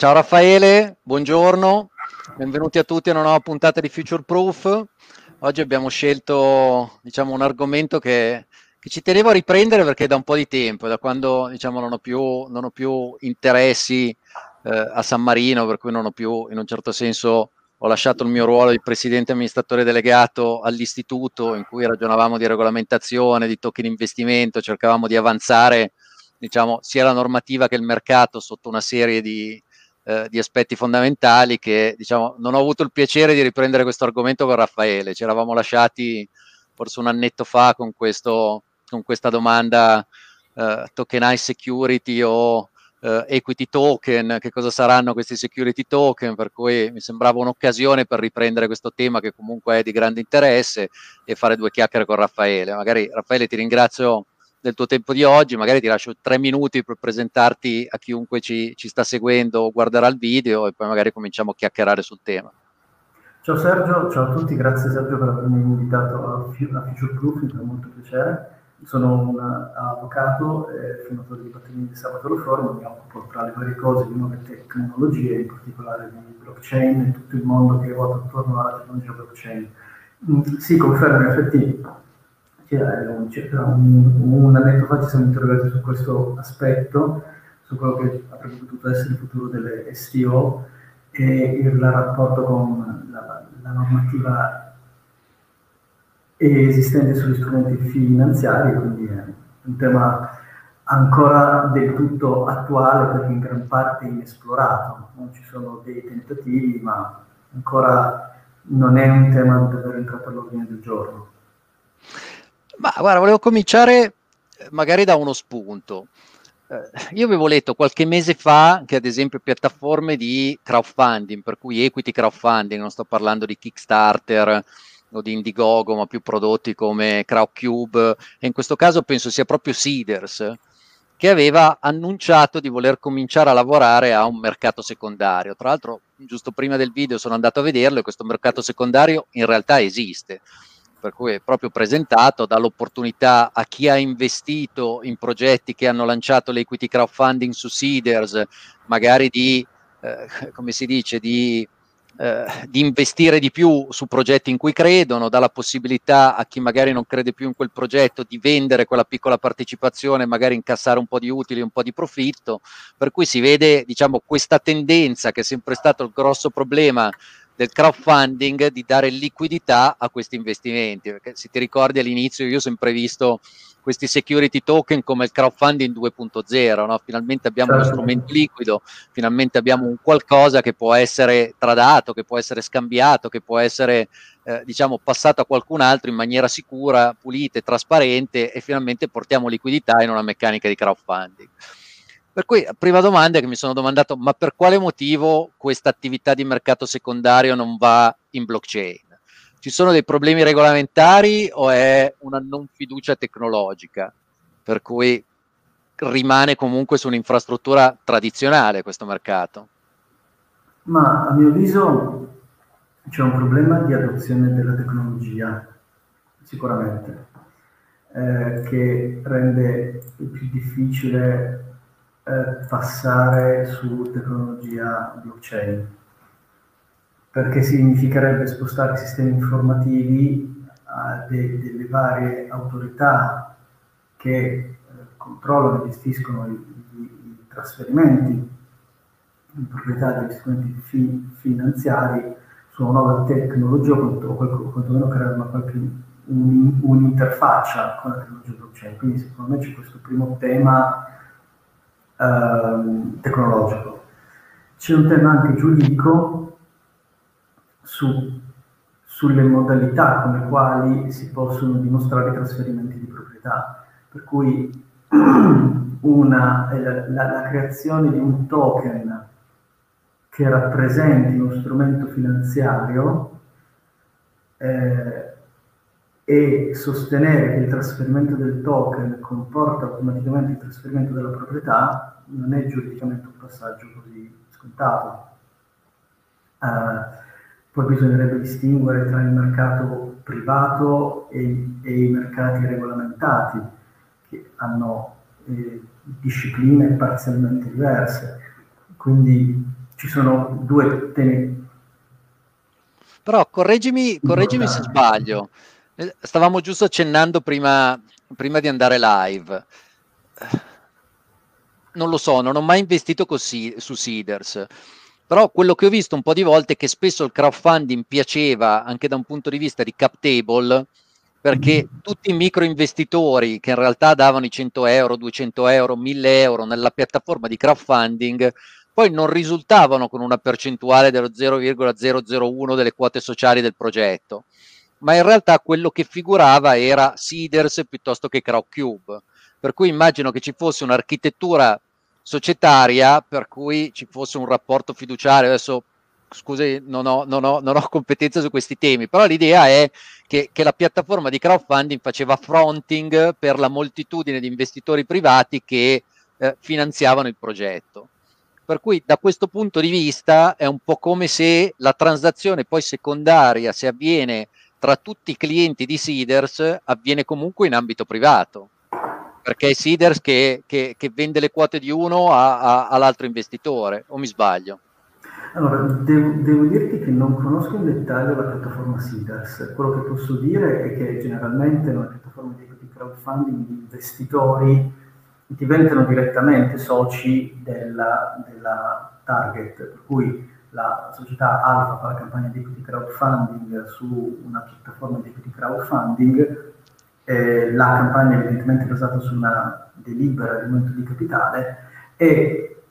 Ciao Raffaele, buongiorno, benvenuti a tutti a una nuova puntata di Future Proof. Oggi abbiamo scelto diciamo, un argomento che, che, ci tenevo a riprendere perché da un po' di tempo, da quando diciamo, non, ho più, non ho più interessi eh, a San Marino, per cui non ho più in un certo senso ho lasciato il mio ruolo di presidente amministratore delegato all'istituto in cui ragionavamo di regolamentazione, di token investimento, cercavamo di avanzare diciamo, sia la normativa che il mercato sotto una serie di, eh, di aspetti fondamentali che diciamo, non ho avuto il piacere di riprendere questo argomento con Raffaele. Ci eravamo lasciati forse un annetto fa con, questo, con questa domanda eh, tokenized security o uh, equity token, che cosa saranno questi security token, per cui mi sembrava un'occasione per riprendere questo tema che comunque è di grande interesse e fare due chiacchiere con Raffaele. Magari Raffaele ti ringrazio del tuo tempo di oggi, magari ti lascio tre minuti per presentarti a chiunque ci, ci sta seguendo o guarderà il video e poi magari cominciamo a chiacchierare sul tema. Ciao Sergio, ciao a tutti, grazie Sergio per avermi invitato a, Future Proof, mi fa molto piacere sono un avvocato e fondatore di Patrimoni di Sabato Forum, mi occupo tra le varie cose di nuove tecnologie, in particolare di blockchain e tutto il mondo che ruota attorno alla tecnologia blockchain. Mm, sì, confermo, in effetti circa un, un annetto fa ci siamo interrogati su questo aspetto, su quello che avrebbe potuto essere il futuro delle STO e il rapporto con la, la normativa esistente sugli strumenti finanziari, quindi è un tema ancora del tutto attuale perché in gran parte inesplorato, non ci sono dei tentativi, ma ancora non è un tema davvero entrato all'ordine del giorno. Ma guarda, volevo cominciare eh, magari da uno spunto. Eh, io avevo letto qualche mese fa che ad esempio piattaforme di crowdfunding, per cui equity crowdfunding, non sto parlando di Kickstarter, o di Indiegogo, ma più prodotti come Crowdcube, e in questo caso penso sia proprio Seeders, che aveva annunciato di voler cominciare a lavorare a un mercato secondario. Tra l'altro, giusto prima del video sono andato a vederlo e questo mercato secondario in realtà esiste, per cui è proprio presentato, dà l'opportunità a chi ha investito in progetti che hanno lanciato l'equity crowdfunding su Seeders, magari di, eh, come si dice, di eh, di investire di più su progetti in cui credono, dà la possibilità a chi magari non crede più in quel progetto di vendere quella piccola partecipazione, magari incassare un po' di utili, un po' di profitto, per cui si vede diciamo, questa tendenza che è sempre stato il grosso problema del crowdfunding di dare liquidità a questi investimenti, perché se ti ricordi all'inizio io ho sempre visto questi security token come il crowdfunding 2.0, no? finalmente abbiamo certo. uno strumento liquido, finalmente abbiamo un qualcosa che può essere tradato, che può essere scambiato, che può essere eh, diciamo passato a qualcun altro in maniera sicura, pulita e trasparente e finalmente portiamo liquidità in una meccanica di crowdfunding. Per cui, prima domanda che mi sono domandato, ma per quale motivo questa attività di mercato secondario non va in blockchain? ci sono dei problemi regolamentari o è una non fiducia tecnologica? Per cui rimane comunque su un'infrastruttura tradizionale questo mercato? Ma a mio avviso c'è un problema di adozione della tecnologia, sicuramente, eh, che rende più difficile passare su tecnologia blockchain perché significherebbe spostare i sistemi informativi a de- delle varie autorità che eh, controllano e gestiscono i, i, i, trasferimenti in proprietà degli strumenti fi- finanziari su una nuova tecnologia o quantomeno creare una qualche un, un'interfaccia con la tecnologia blockchain. Quindi secondo me c'è questo primo tema ehm, tecnologico. C'è un tema anche giuridico su, sulle modalità con le quali si possono dimostrare i trasferimenti di proprietà. Per cui una, la, la, la creazione di un token che rappresenti uno strumento finanziario eh, e sostenere che il trasferimento del token comporta automaticamente il trasferimento della proprietà non è giuridicamente un passaggio così scontato. Uh, poi bisognerebbe distinguere tra il mercato privato e, e i mercati regolamentati, che hanno eh, discipline parzialmente diverse. Quindi ci sono due temi. Però correggimi, correggimi se sbaglio. Stavamo giusto accennando prima, prima di andare live. Non lo so, non ho mai investito così su Seeders però quello che ho visto un po' di volte è che spesso il crowdfunding piaceva anche da un punto di vista di cap table perché tutti i micro investitori che in realtà davano i 100 euro, 200 euro, 1000 euro nella piattaforma di crowdfunding poi non risultavano con una percentuale dello 0,001 delle quote sociali del progetto, ma in realtà quello che figurava era Seeders piuttosto che Crowdcube. Per cui immagino che ci fosse un'architettura societaria per cui ci fosse un rapporto fiduciario. Adesso scusi, non ho, non, ho, non ho, competenza su questi temi, però l'idea è che, che, la piattaforma di crowdfunding faceva fronting per la moltitudine di investitori privati che eh, finanziavano il progetto. Per cui da questo punto di vista è un po' come se la transazione poi secondaria, se avviene tra tutti i clienti di Seeders, avviene comunque in ambito privato perché è Siders che, che, che, vende le quote di uno a, a, all'altro investitore, o mi sbaglio? Allora, devo, devo, dirti che non conosco in dettaglio la piattaforma Seeders. Quello che posso dire è che generalmente nella piattaforma di crowdfunding gli investitori diventano direttamente soci della, della target, per cui la società Alfa fa la campagna di equity crowdfunding su una piattaforma di equity crowdfunding eh, la campagna è evidentemente basata su una delibera di aumento di capitale e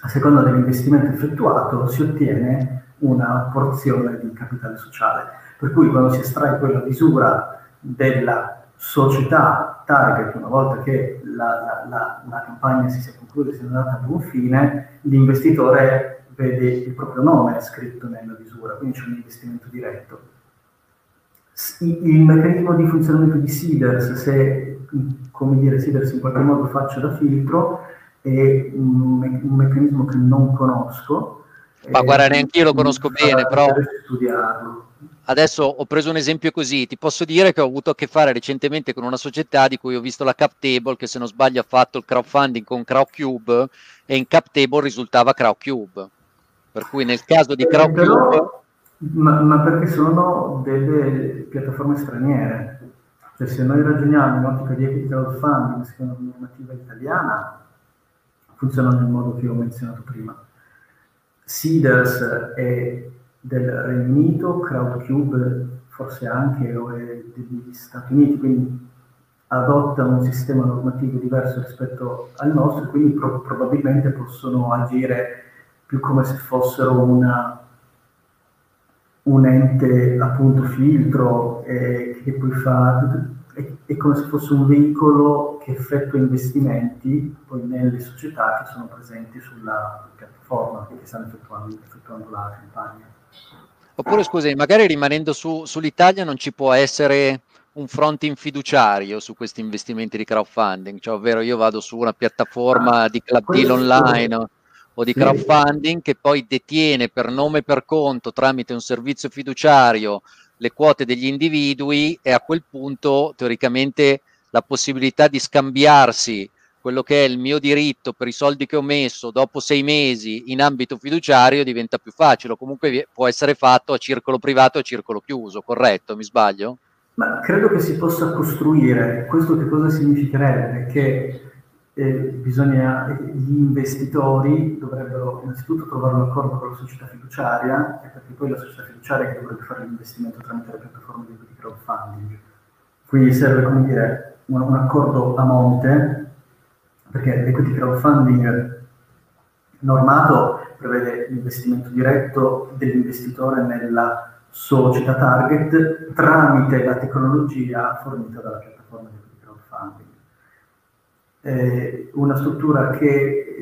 a seconda dell'investimento effettuato si ottiene una porzione di capitale sociale. Per cui quando si estrae quella misura della società target, una volta che la, la, la, la campagna si sia conclusa e sia andata a buon fine, l'investitore vede il proprio nome scritto nella misura, quindi c'è un investimento diretto il meccanismo di funzionamento di Seeders, se come dire, Seeders in qualche modo faccia da filtro, è un, me- un meccanismo che non conosco. Ma guarda, neanche io lo conosco bene, però studiarlo. adesso ho preso un esempio così, ti posso dire che ho avuto a che fare recentemente con una società di cui ho visto la cap table, che se non sbaglio ha fatto il crowdfunding con Crowdcube e in cap table risultava Crowdcube. Per cui nel caso di Crowdcube... Ma, ma, perché sono delle piattaforme straniere. Cioè, se noi ragioniamo in ottica di equity crowdfunding secondo la normativa italiana, funziona nel modo che ho menzionato prima. Seeders è del Regno Unito, Crowdcube forse anche o è degli Stati Uniti, quindi adotta un sistema normativo diverso rispetto al nostro, quindi pro- probabilmente possono agire più come se fossero una un ente appunto filtro eh, che poi fa è, come se fosse un veicolo che effettua investimenti poi nelle società che sono presenti sulla piattaforma che stanno effettuando, effettuando la campagna. Oppure scusi, magari rimanendo su, sull'Italia non ci può essere un fronting fiduciario su questi investimenti di crowdfunding, cioè ovvero io vado su una piattaforma ah, di club deal online o di sì. crowdfunding che poi detiene per nome e per conto tramite un servizio fiduciario le quote degli individui e a quel punto teoricamente la possibilità di scambiarsi quello che è il mio diritto per i soldi che ho messo dopo sei mesi in ambito fiduciario diventa più facile, o comunque può essere fatto a circolo privato e a circolo chiuso, corretto? Mi sbaglio? Ma credo che si possa costruire. Questo che cosa significherebbe? Che eh, bisogna, gli investitori dovrebbero innanzitutto trovare un accordo con la società fiduciaria, perché poi la società fiduciaria che dovrebbe fare l'investimento tramite la piattaforma di crowdfunding. Quindi serve, come dire, un, un accordo a monte, perché l'equity crowdfunding normato prevede l'investimento diretto dell'investitore nella società target tramite la tecnologia fornita dalla piattaforma eh, una struttura che,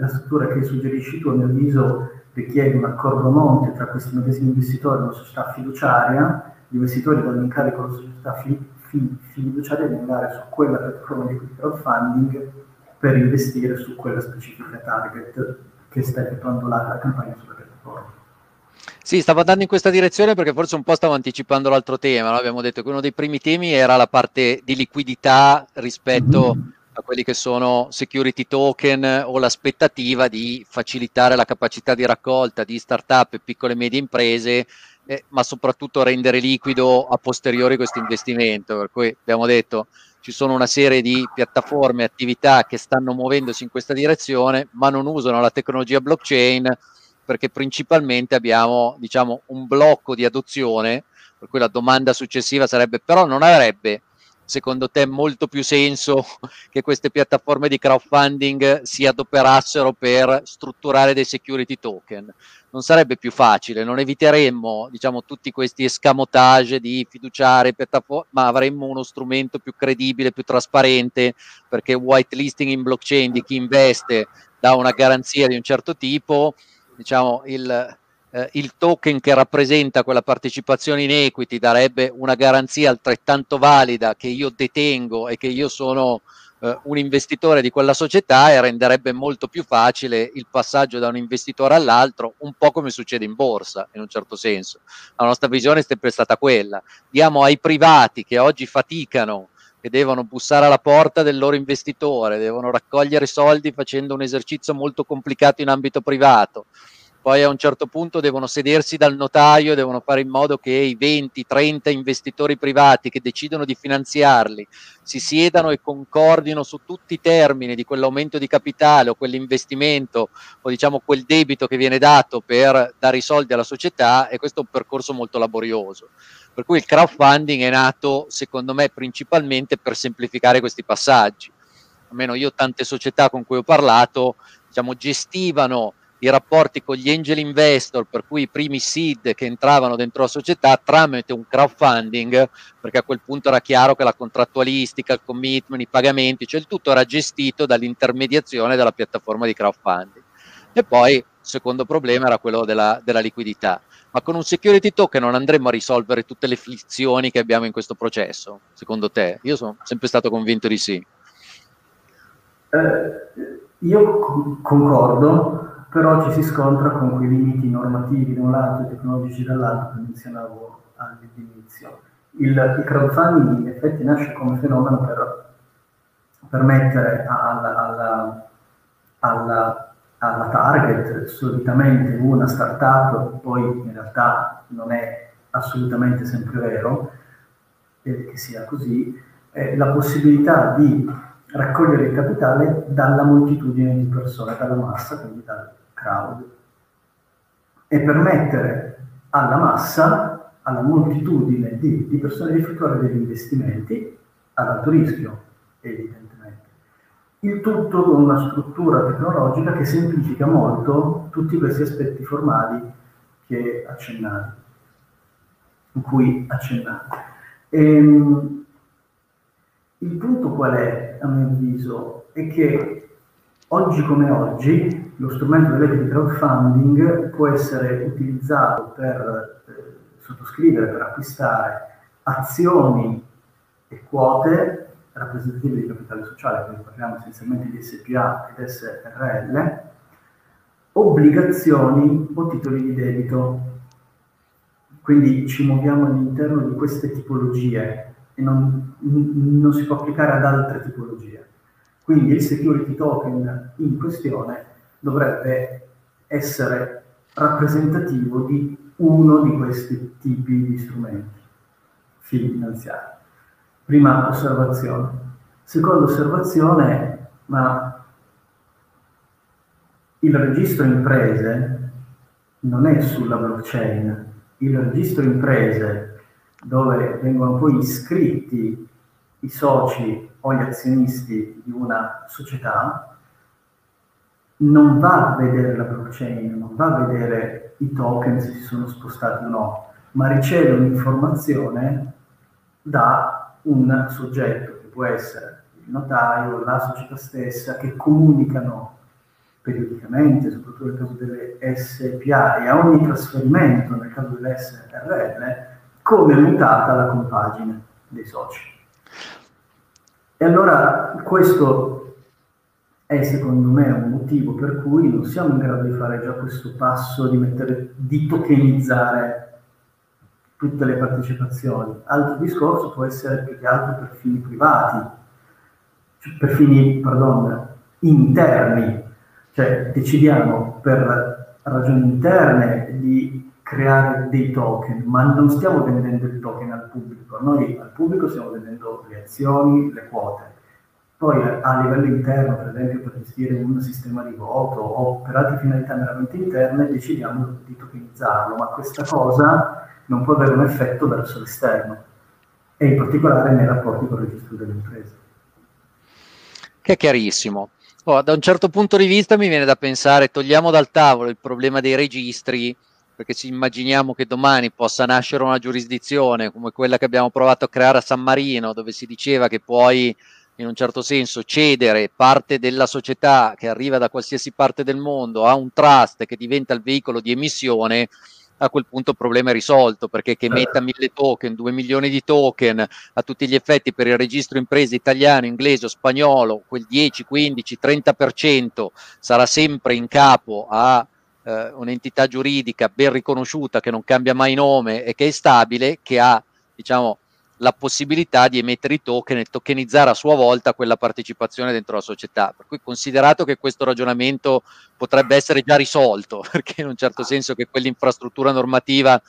la struttura che suggerisci tu, a mio avviso, richiede un accordo monte tra questi medesimi investitori e una società fiduciaria, gli investitori danno incarico alla società fi, fi, fiduciaria di andare su quella piattaforma di crowdfunding per investire su quella specifica target che sta effettuando la campagna sulla piattaforma. Sì, stavo andando in questa direzione perché forse un po' stavo anticipando l'altro tema. No? Abbiamo detto che uno dei primi temi era la parte di liquidità rispetto mm-hmm a quelli che sono security token o l'aspettativa di facilitare la capacità di raccolta di start-up e piccole e medie imprese, eh, ma soprattutto rendere liquido a posteriori questo investimento. Per cui abbiamo detto ci sono una serie di piattaforme attività che stanno muovendosi in questa direzione, ma non usano la tecnologia blockchain perché principalmente abbiamo diciamo, un blocco di adozione, per cui la domanda successiva sarebbe però non avrebbe secondo te molto più senso che queste piattaforme di crowdfunding si adoperassero per strutturare dei security token? Non sarebbe più facile, non eviteremmo diciamo, tutti questi escamotage di fiduciare piattaforme, ma avremmo uno strumento più credibile, più trasparente, perché whitelisting in blockchain di chi investe dà una garanzia di un certo tipo, diciamo, il, eh, il token che rappresenta quella partecipazione in equity darebbe una garanzia altrettanto valida che io detengo e che io sono eh, un investitore di quella società e renderebbe molto più facile il passaggio da un investitore all'altro, un po' come succede in borsa, in un certo senso. La nostra visione è sempre stata quella. Diamo ai privati che oggi faticano che devono bussare alla porta del loro investitore, devono raccogliere soldi facendo un esercizio molto complicato in ambito privato, poi a un certo punto devono sedersi dal notaio, devono fare in modo che i 20-30 investitori privati che decidono di finanziarli si siedano e concordino su tutti i termini di quell'aumento di capitale o quell'investimento o diciamo quel debito che viene dato per dare i soldi alla società e questo è un percorso molto laborioso. Per cui il crowdfunding è nato, secondo me, principalmente per semplificare questi passaggi. Almeno io tante società con cui ho parlato, diciamo, gestivano i rapporti con gli angel investor, per cui i primi seed che entravano dentro la società tramite un crowdfunding, perché a quel punto era chiaro che la contrattualistica, il commitment, i pagamenti, cioè il tutto era gestito dall'intermediazione della piattaforma di crowdfunding. E poi il secondo problema era quello della, della liquidità. Ma con un security token non andremo a risolvere tutte le frizioni che abbiamo in questo processo, secondo te? Io sono sempre stato convinto di sì. Eh, io concordo, però ci si scontra con quei limiti normativi da un lato e tecnologici dall'altro che menzionavo all'inizio. Il, il crowdfunding in effetti nasce come fenomeno per permettere alla, alla, alla, alla target, solitamente una startup, poi in realtà non è assolutamente sempre vero eh, che sia così, eh, la possibilità di raccogliere il capitale dalla moltitudine di persone, dalla massa, quindi dal, crowd e permettere alla massa, alla moltitudine di, di persone di effettuare degli investimenti ad alto rischio, evidentemente. Il tutto con una struttura tecnologica che semplifica molto tutti questi aspetti formali che accennavi, in cui accennavi. E, ehm, il punto qual è, a mio avviso, è che oggi come oggi lo strumento dell'equity crowdfunding può essere utilizzato per eh, sottoscrivere, per acquistare azioni e quote rappresentative di capitale sociale, quindi parliamo essenzialmente di SPA ed SRL, obbligazioni o titoli di debito. Quindi ci muoviamo all'interno di queste tipologie e non, non si può applicare ad altre tipologie. Quindi il security token in questione dovrebbe essere rappresentativo di uno di questi tipi di strumenti finanziari. Prima osservazione. Seconda osservazione, ma il registro imprese non è sulla blockchain. Il registro imprese dove vengono poi iscritti i soci o gli azionisti di una società non va a vedere la blockchain, non va a vedere i token se si sono spostati o no, ma riceve un'informazione da un soggetto che può essere il notaio, la società stessa, che comunicano periodicamente, soprattutto nel caso delle SPA e a ogni trasferimento, nel caso delle SRL, come è mutata la compagine dei soci. E allora questo è secondo me un motivo per cui non siamo in grado di fare già questo passo di, mettere, di tokenizzare tutte le partecipazioni. Altro discorso può essere più che altro per fini privati, cioè per fini, pardon, interni, cioè decidiamo per ragioni interne di creare dei token, ma non stiamo vendendo il token al pubblico, noi al pubblico stiamo vendendo le azioni, le quote. Poi a livello interno, per esempio per gestire un sistema di voto o per altre finalità meramente interne, decidiamo di tokenizzarlo, ma questa cosa non può avere un effetto verso l'esterno e in particolare nei rapporti con il registro delle imprese. Che è chiarissimo. Oh, da un certo punto di vista mi viene da pensare, togliamo dal tavolo il problema dei registri, perché ci immaginiamo che domani possa nascere una giurisdizione come quella che abbiamo provato a creare a San Marino, dove si diceva che puoi in un certo senso cedere parte della società che arriva da qualsiasi parte del mondo a un trust che diventa il veicolo di emissione, a quel punto il problema è risolto perché che metta mille token, due milioni di token a tutti gli effetti per il registro imprese italiano, inglese o spagnolo, quel 10, 15, 30% sarà sempre in capo a eh, un'entità giuridica ben riconosciuta che non cambia mai nome e che è stabile, che ha diciamo la possibilità di emettere i token e tokenizzare a sua volta quella partecipazione dentro la società. Per cui considerato che questo ragionamento potrebbe essere già risolto, perché in un certo senso che quell'infrastruttura normativa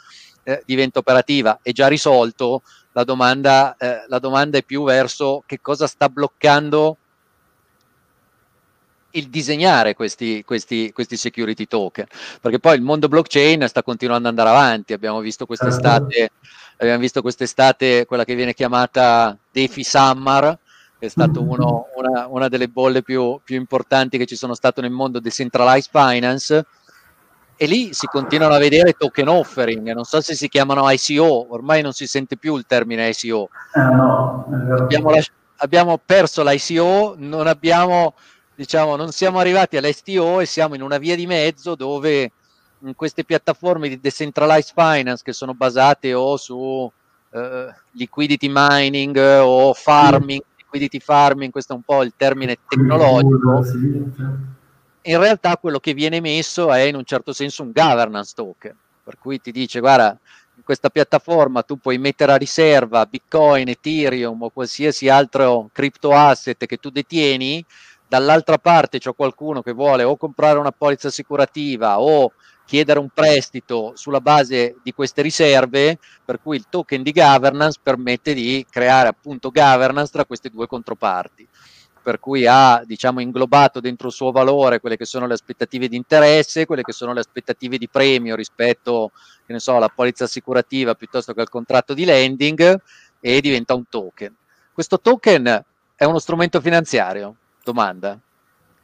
eh, diventa operativa è già risolto, la domanda, eh, la domanda è più verso che cosa sta bloccando il disegnare questi, questi, questi, security token, perché poi il mondo blockchain sta continuando ad andare avanti, abbiamo visto quest'estate, abbiamo visto quest'estate quella che viene chiamata DeFi Summer, che è stata una, una, delle bolle più, più, importanti che ci sono state nel mondo decentralized finance, e lì si continuano a vedere token offering, non so se si chiamano ICO, ormai non si sente più il termine ICO. No, abbiamo, abbiamo perso l'ICO, non abbiamo diciamo, non siamo arrivati all'STO e siamo in una via di mezzo dove queste piattaforme di decentralized finance che sono basate o su eh, liquidity mining o farming, liquidity farming, questo è un po' il termine tecnologico. In realtà quello che viene messo è in un certo senso un governance token, per cui ti dice guarda, in questa piattaforma tu puoi mettere a riserva Bitcoin, Ethereum o qualsiasi altro crypto asset che tu detieni dall'altra parte c'è qualcuno che vuole o comprare una polizza assicurativa o chiedere un prestito sulla base di queste riserve, per cui il token di governance permette di creare appunto governance tra queste due controparti per cui ha diciamo, inglobato dentro il suo valore quelle che sono le aspettative di interesse, quelle che sono le aspettative di premio rispetto che ne so, alla polizza assicurativa piuttosto che al contratto di lending e diventa un token. Questo token è uno strumento finanziario, Domanda.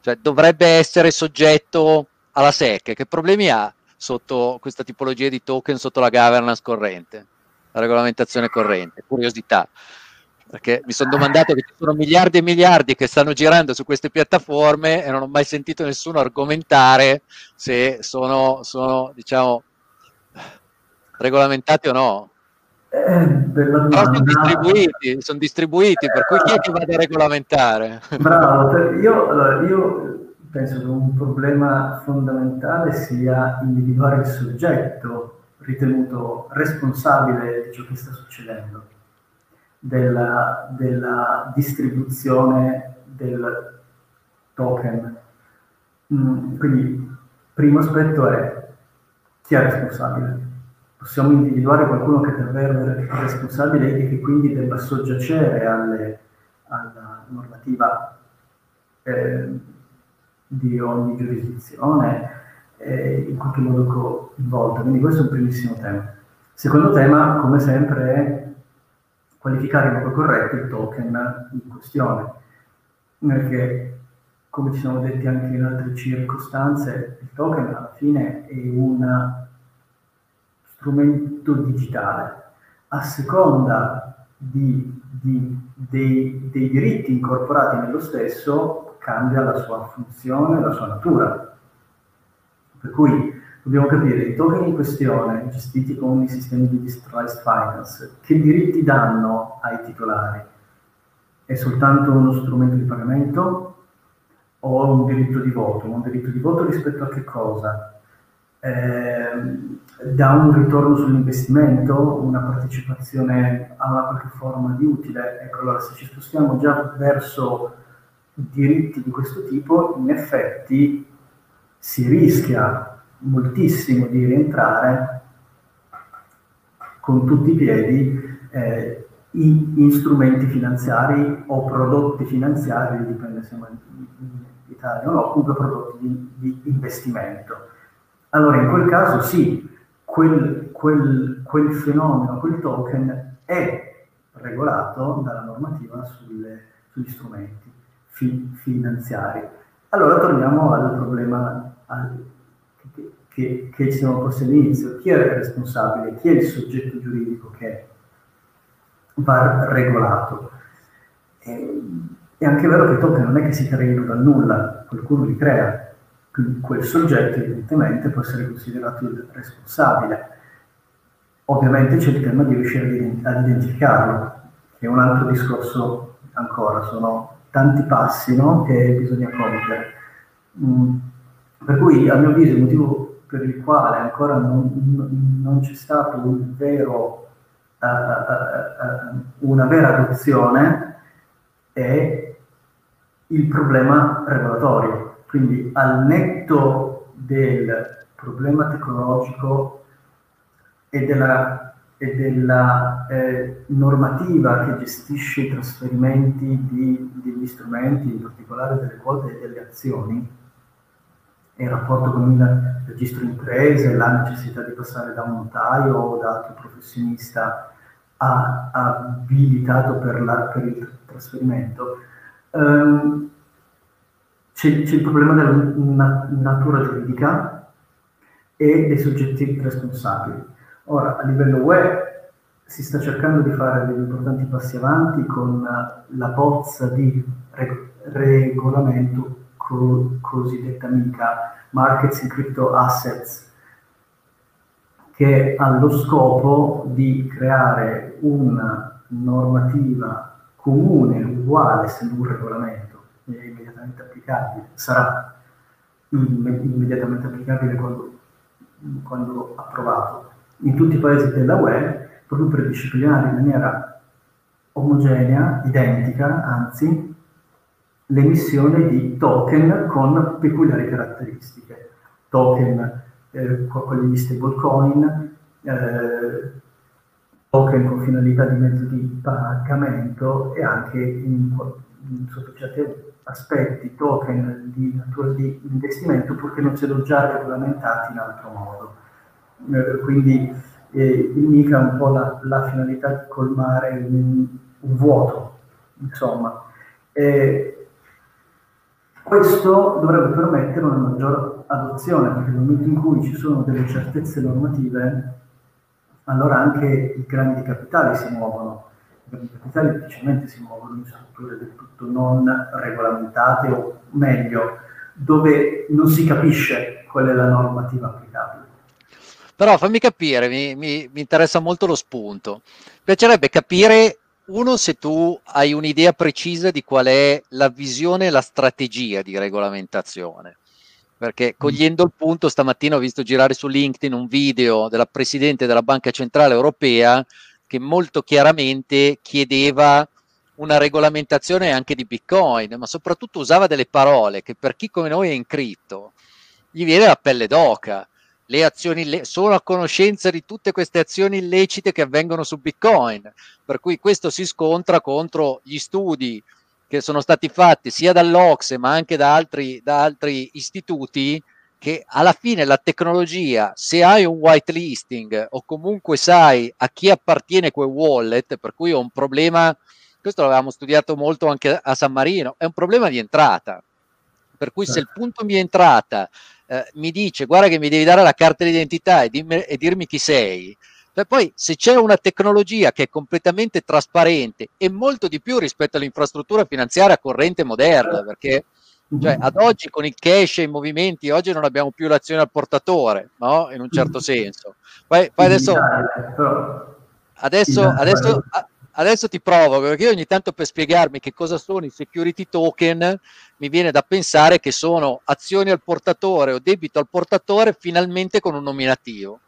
Cioè, dovrebbe essere soggetto alla SEC. Che problemi ha sotto questa tipologia di token, sotto la governance corrente, la regolamentazione corrente? Curiosità. Perché mi sono domandato che ci sono miliardi e miliardi che stanno girando su queste piattaforme e non ho mai sentito nessuno argomentare se sono, sono diciamo, regolamentati o no. Eh, sono distribuiti, sono distribuiti, per cui chi è che va a regolamentare? Bravo, io, allora, io penso che un problema fondamentale sia individuare il soggetto ritenuto responsabile di ciò che sta succedendo, della, della distribuzione del token. Mm, quindi, primo aspetto è chi è responsabile possiamo individuare qualcuno che è davvero responsabile e che quindi debba soggiacere alle, alla normativa eh, di ogni giurisdizione eh, in qualche modo coinvolta. Quindi questo è un primissimo tema. Secondo tema, come sempre, è qualificare in modo corretto il token in questione, perché come ci siamo detti anche in altre circostanze, il token alla fine è una strumento digitale, a seconda di, di, dei, dei diritti incorporati nello stesso, cambia la sua funzione, la sua natura. Per cui dobbiamo capire i token in questione, gestiti con i sistemi di decentralized finance, che diritti danno ai titolari? È soltanto uno strumento di pagamento o un diritto di voto? Un diritto di voto rispetto a che cosa? eh, dà un ritorno sull'investimento, una partecipazione a qualche forma di utile. Ecco, allora se ci spostiamo già verso diritti di questo tipo, in effetti si rischia moltissimo di rientrare con tutti i piedi eh, in, in, strumenti finanziari o prodotti finanziari, dipende se siamo in, Italia o no, comunque prodotti di, di, investimento. Allora in quel caso sì, quel, quel, quel fenomeno, quel token è regolato dalla normativa sulle, sugli strumenti fi, finanziari. Allora torniamo al problema al, che, che, che, ci siamo posti all'inizio. Chi è il responsabile? Chi è il soggetto giuridico che va regolato? E, è anche vero che i token non è che si creino dal nulla, qualcuno li crea, quindi quel soggetto evidentemente può essere considerato il responsabile. Ovviamente c'è il tema di riuscire ad identificarlo, che è un altro discorso ancora, sono tanti passi no? che bisogna compiere. Mm. Per cui, a mio avviso, il motivo per il quale ancora non, non c'è stato un vero, uh, uh, uh, una vera adozione è il problema regolatorio. Quindi al netto del problema tecnologico e della, e della eh, normativa che gestisce i trasferimenti di, degli strumenti, in particolare delle quote e delle azioni, il rapporto con il registro imprese, la necessità di passare da un notaio o da altro professionista abilitato per, la, per il trasferimento, Um, c'è, c'è, il problema della na- natura giuridica e dei soggetti responsabili. Ora, a livello web si sta cercando di fare degli importanti passi avanti con la bozza di reg- regolamento co- cosiddetta MICA, Markets in Crypto Assets, che ha lo scopo di creare una normativa comune, uguale, essendo un regolamento, è immediatamente applicabile, sarà immediatamente applicabile quando, quando approvato in tutti i paesi della UE, proprio per disciplinare in maniera omogenea, identica, anzi, l'emissione di token con peculiari caratteristiche. Token eh, con gli stablecoin, eh, token con finalità di mezzo di pagamento e anche in, in, sotto certi aspetti token di natura di investimento purché non siano già regolamentati in altro modo. Eh, quindi eh, ha un po' la, la finalità di colmare un, un vuoto, insomma. Eh, questo dovrebbe permettere una maggior adozione, perché nel momento in cui ci sono delle certezze normative, allora anche i grandi capitali si muovono. I grandi capitali difficilmente si muovono in strutture del tutto non regolamentate o meglio, dove non si capisce qual è la normativa applicabile. Però fammi capire, mi, mi, mi interessa molto lo spunto. Mi piacerebbe capire uno, se tu hai un'idea precisa di qual è la visione e la strategia di regolamentazione perché mm. cogliendo il punto stamattina ho visto girare su LinkedIn un video della Presidente della Banca Centrale Europea che molto chiaramente chiedeva una regolamentazione anche di Bitcoin, ma soprattutto usava delle parole che per chi come noi è in cripto gli viene la pelle d'oca. Le azioni ille- sono a conoscenza di tutte queste azioni illecite che avvengono su Bitcoin, per cui questo si scontra contro gli studi che sono stati fatti sia dall'Ocse ma anche da altri, da altri istituti che alla fine la tecnologia, se hai un whitelisting o comunque sai a chi appartiene quel wallet, per cui ho un problema, questo l'avevamo studiato molto anche a San Marino, è un problema di entrata. Per cui se il certo. punto di entrata eh, mi dice guarda che mi devi dare la carta d'identità e, dimmi, e dirmi chi sei, poi se c'è una tecnologia che è completamente trasparente e molto di più rispetto all'infrastruttura finanziaria corrente moderna, perché cioè, ad oggi con il cash e i movimenti, oggi non abbiamo più l'azione al portatore, no? in un certo senso. Poi, poi adesso, adesso, adesso, adesso ti provo, perché io ogni tanto per spiegarmi che cosa sono i security token, mi viene da pensare che sono azioni al portatore o debito al portatore finalmente con un nominativo.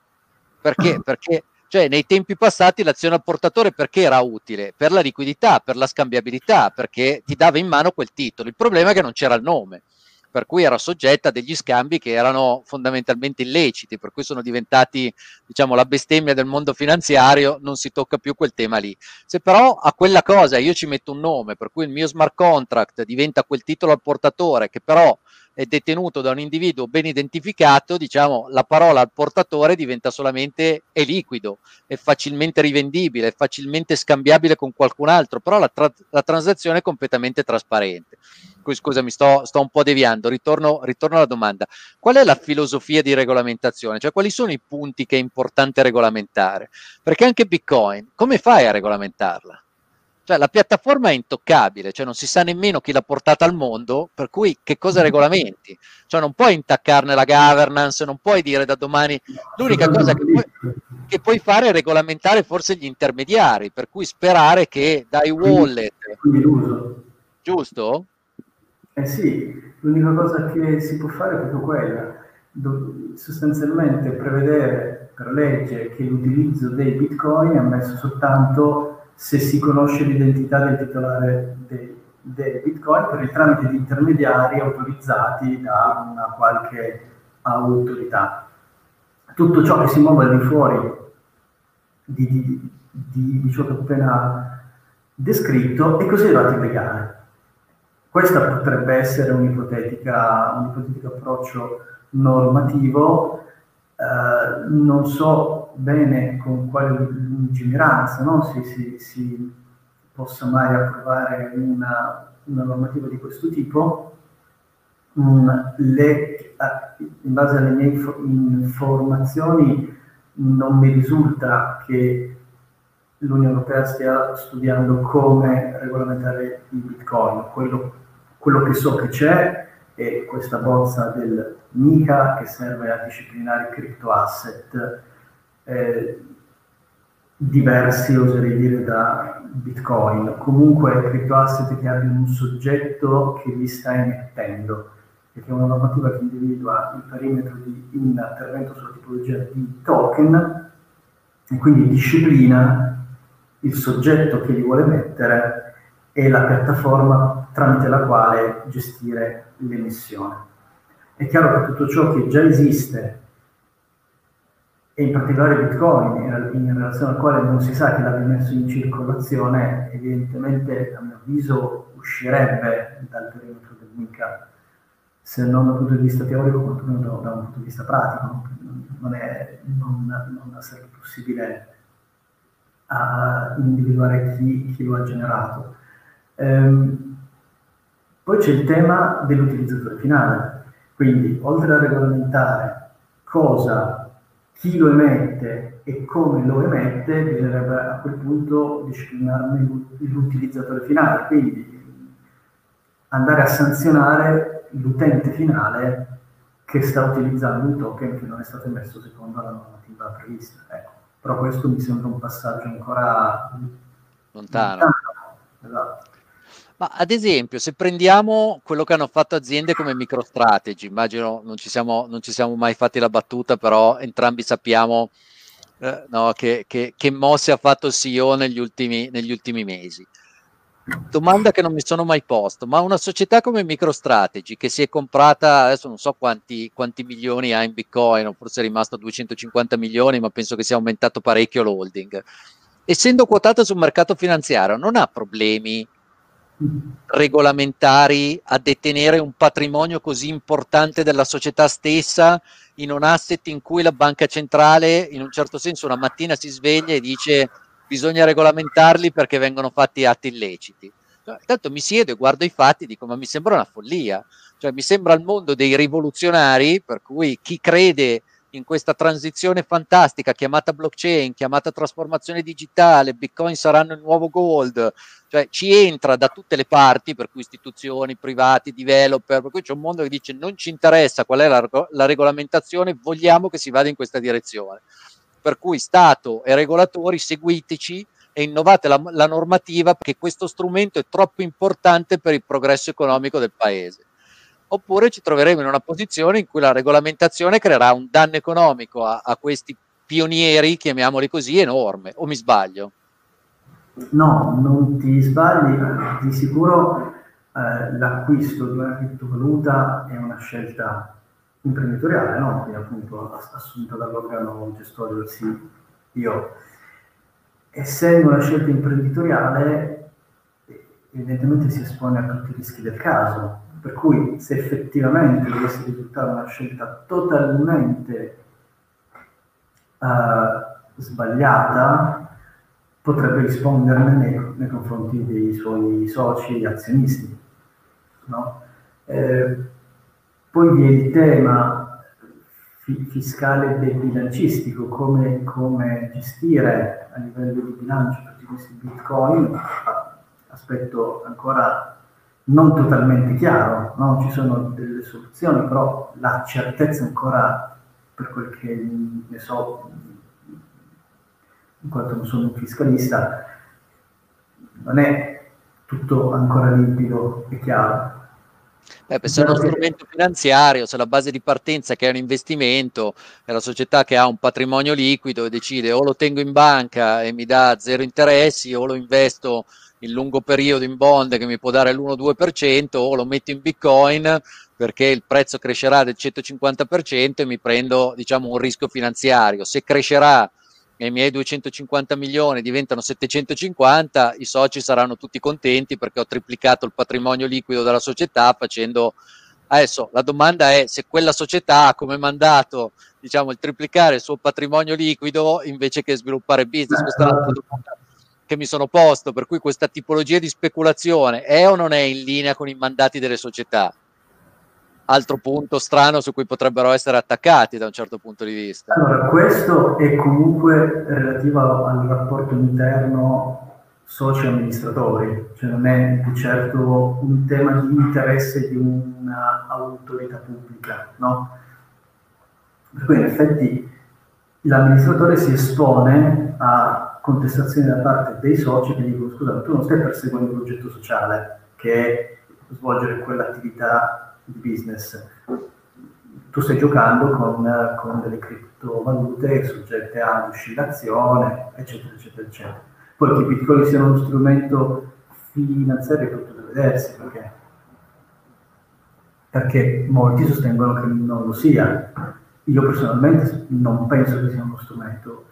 Perché? Perché Cioè, nei tempi passati l'azione al portatore perché era utile? Per la liquidità, per la scambiabilità, perché ti dava in mano quel titolo. Il problema è che non c'era il nome per cui era soggetta a degli scambi che erano fondamentalmente illeciti, per cui sono diventati diciamo, la bestemmia del mondo finanziario, non si tocca più quel tema lì. Se però a quella cosa io ci metto un nome, per cui il mio smart contract diventa quel titolo al portatore che però è detenuto da un individuo ben identificato, diciamo, la parola al portatore diventa solamente è liquido, è facilmente rivendibile, è facilmente scambiabile con qualcun altro, però la, tra- la transazione è completamente trasparente. Scusa, mi sto, sto, un po' deviando, ritorno, ritorno alla domanda. Qual è la filosofia di regolamentazione? Cioè, quali sono i punti che è importante regolamentare? Perché anche Bitcoin, come fai a regolamentarla? Cioè la piattaforma è intoccabile, cioè non si sa nemmeno chi l'ha portata al mondo, per cui che cosa regolamenti? Cioè non puoi intaccarne la governance, non puoi dire da domani... L'unica cosa che puoi, che puoi fare è regolamentare forse gli intermediari, per cui sperare che dai wallet... Giusto? Eh sì, l'unica cosa che si può fare è proprio quella, sostanzialmente prevedere per legge che l'utilizzo dei bitcoin è ammesso soltanto se si conosce l'identità del titolare dei, dei bitcoin per il tramite di intermediari autorizzati da una qualche autorità. Tutto ciò che si muove al di fuori di, di, di, di ciò che ho appena descritto è considerato illegale. Questo potrebbe essere un, un ipotetico approccio normativo eh, non so bene con quale lungimiranza no? si, si, si, possa mai approvare una, una, normativa di questo tipo. Mm, le, in base alle mie informazioni non mi risulta che l'Unione Europea stia studiando come regolamentare il Bitcoin. Quello, quello che so che c'è è questa bozza del MICA che serve a disciplinare i crypto asset eh, diversi, oserei dire, da Bitcoin. Comunque crypto asset che abbiano un soggetto che li sta emettendo, perché è una normativa che individua il perimetro di intervento sulla tipologia di token e quindi disciplina il soggetto che li vuole mettere e la piattaforma tramite la quale gestire l'emissione. È chiaro che tutto ciò che già esiste, e in particolare Bitcoin, in relazione al quale non si sa che l'abbia messo in circolazione, evidentemente a mio avviso uscirebbe dal perimetro del MICA, se non dal punto di vista teorico, quantomeno da, un punto di vista pratico. Non, è, non, non sarebbe possibile uh, individuare chi, chi, lo ha generato. Um, poi c'è il tema dell'utilizzatore finale quindi, oltre a regolamentare cosa, chi lo emette e come lo emette, bisognerebbe a quel punto disciplinarne l'utilizzatore finale, quindi andare a sanzionare l'utente finale che sta utilizzando un token che non è stato emesso secondo la normativa prevista. Ecco. Però questo mi sembra un passaggio ancora lontano. lontano. Esatto. Ma ad esempio, se prendiamo quello che hanno fatto aziende come MicroStrategy, immagino non ci siamo, non ci siamo mai fatti la battuta, però entrambi sappiamo eh, no, che, che, che, mosse ha fatto il CEO negli ultimi, negli ultimi mesi. Domanda che non mi sono mai posto, ma una società come MicroStrategy che si è comprata, adesso non so quanti, quanti milioni ha in Bitcoin, forse è rimasto a 250 milioni, ma penso che sia aumentato parecchio l'holding. Essendo quotata sul mercato finanziario, non ha problemi regolamentari a detenere un patrimonio così importante della società stessa in un asset in cui la banca centrale in un certo senso una mattina si sveglia e dice bisogna regolamentarli perché vengono fatti atti illeciti. Cioè, tanto mi siedo e guardo i fatti e dico ma mi sembra una follia, cioè mi sembra il mondo dei rivoluzionari per cui chi crede in questa transizione fantastica chiamata blockchain, chiamata trasformazione digitale, bitcoin saranno il nuovo gold, cioè ci entra da tutte le parti, per cui istituzioni, privati, developer, per cui c'è un mondo che dice non ci interessa qual è la, la regolamentazione, vogliamo che si vada in questa direzione. Per cui Stato e regolatori seguiteci e innovate la, la normativa perché questo strumento è troppo importante per il progresso economico del paese oppure ci troveremo in una posizione in cui la regolamentazione creerà un danno economico a, a questi pionieri, chiamiamoli così, enorme, o mi sbaglio? No, non ti sbagli, di sicuro eh, l'acquisto di una criptovaluta è una scelta imprenditoriale, no? quindi appunto assunta dall'organo gestore del CEO. Essendo una scelta imprenditoriale, evidentemente si espone a tutti i rischi del caso, per cui se effettivamente dovesse risultare una scelta totalmente uh, sbagliata, potrebbe risponderne nei, nei, confronti dei suoi soci azionisti. No? Eh, poi vi è il tema fi- fiscale e bilancistico, come, come, gestire a livello di bilancio tutti questi bitcoin, aspetto ancora non totalmente chiaro, no? ci sono delle soluzioni, però la certezza ancora, per quel che ne so, in quanto non sono un fiscalista, non è tutto ancora limpido e chiaro. Eh, se è uno strumento finanziario, se la base di partenza che è un investimento, è la società che ha un patrimonio liquido e decide o lo tengo in banca e mi dà zero interessi o lo investo in lungo periodo in bond che mi può dare l'1-2% o lo metto in bitcoin perché il prezzo crescerà del 150% e mi prendo diciamo un rischio finanziario. Se crescerà e i miei 250 milioni diventano 750, i soci saranno tutti contenti perché ho triplicato il patrimonio liquido della società facendo... Adesso la domanda è se quella società ha come mandato diciamo, il triplicare il suo patrimonio liquido invece che sviluppare business. Questa è la domanda che mi sono posto, per cui questa tipologia di speculazione è o non è in linea con i mandati delle società? altro punto strano su cui potrebbero essere attaccati da un certo punto di vista. Allora, questo è comunque relativo al rapporto interno socio-amministratori, cioè non è di certo un tema di interesse di un'autorità pubblica, no? Per cui in effetti l'amministratore si espone a contestazioni da parte dei soci che dicono scusa, tu non stai perseguendo un progetto sociale che è svolgere quell'attività di business. Tu stai giocando con, con delle criptovalute soggette a oscillazione, eccetera, eccetera, eccetera. Poi che i bitcoin siano uno strumento finanziario è tutto da vedersi, perché, perché molti sostengono che non lo sia. Io personalmente non penso che sia uno strumento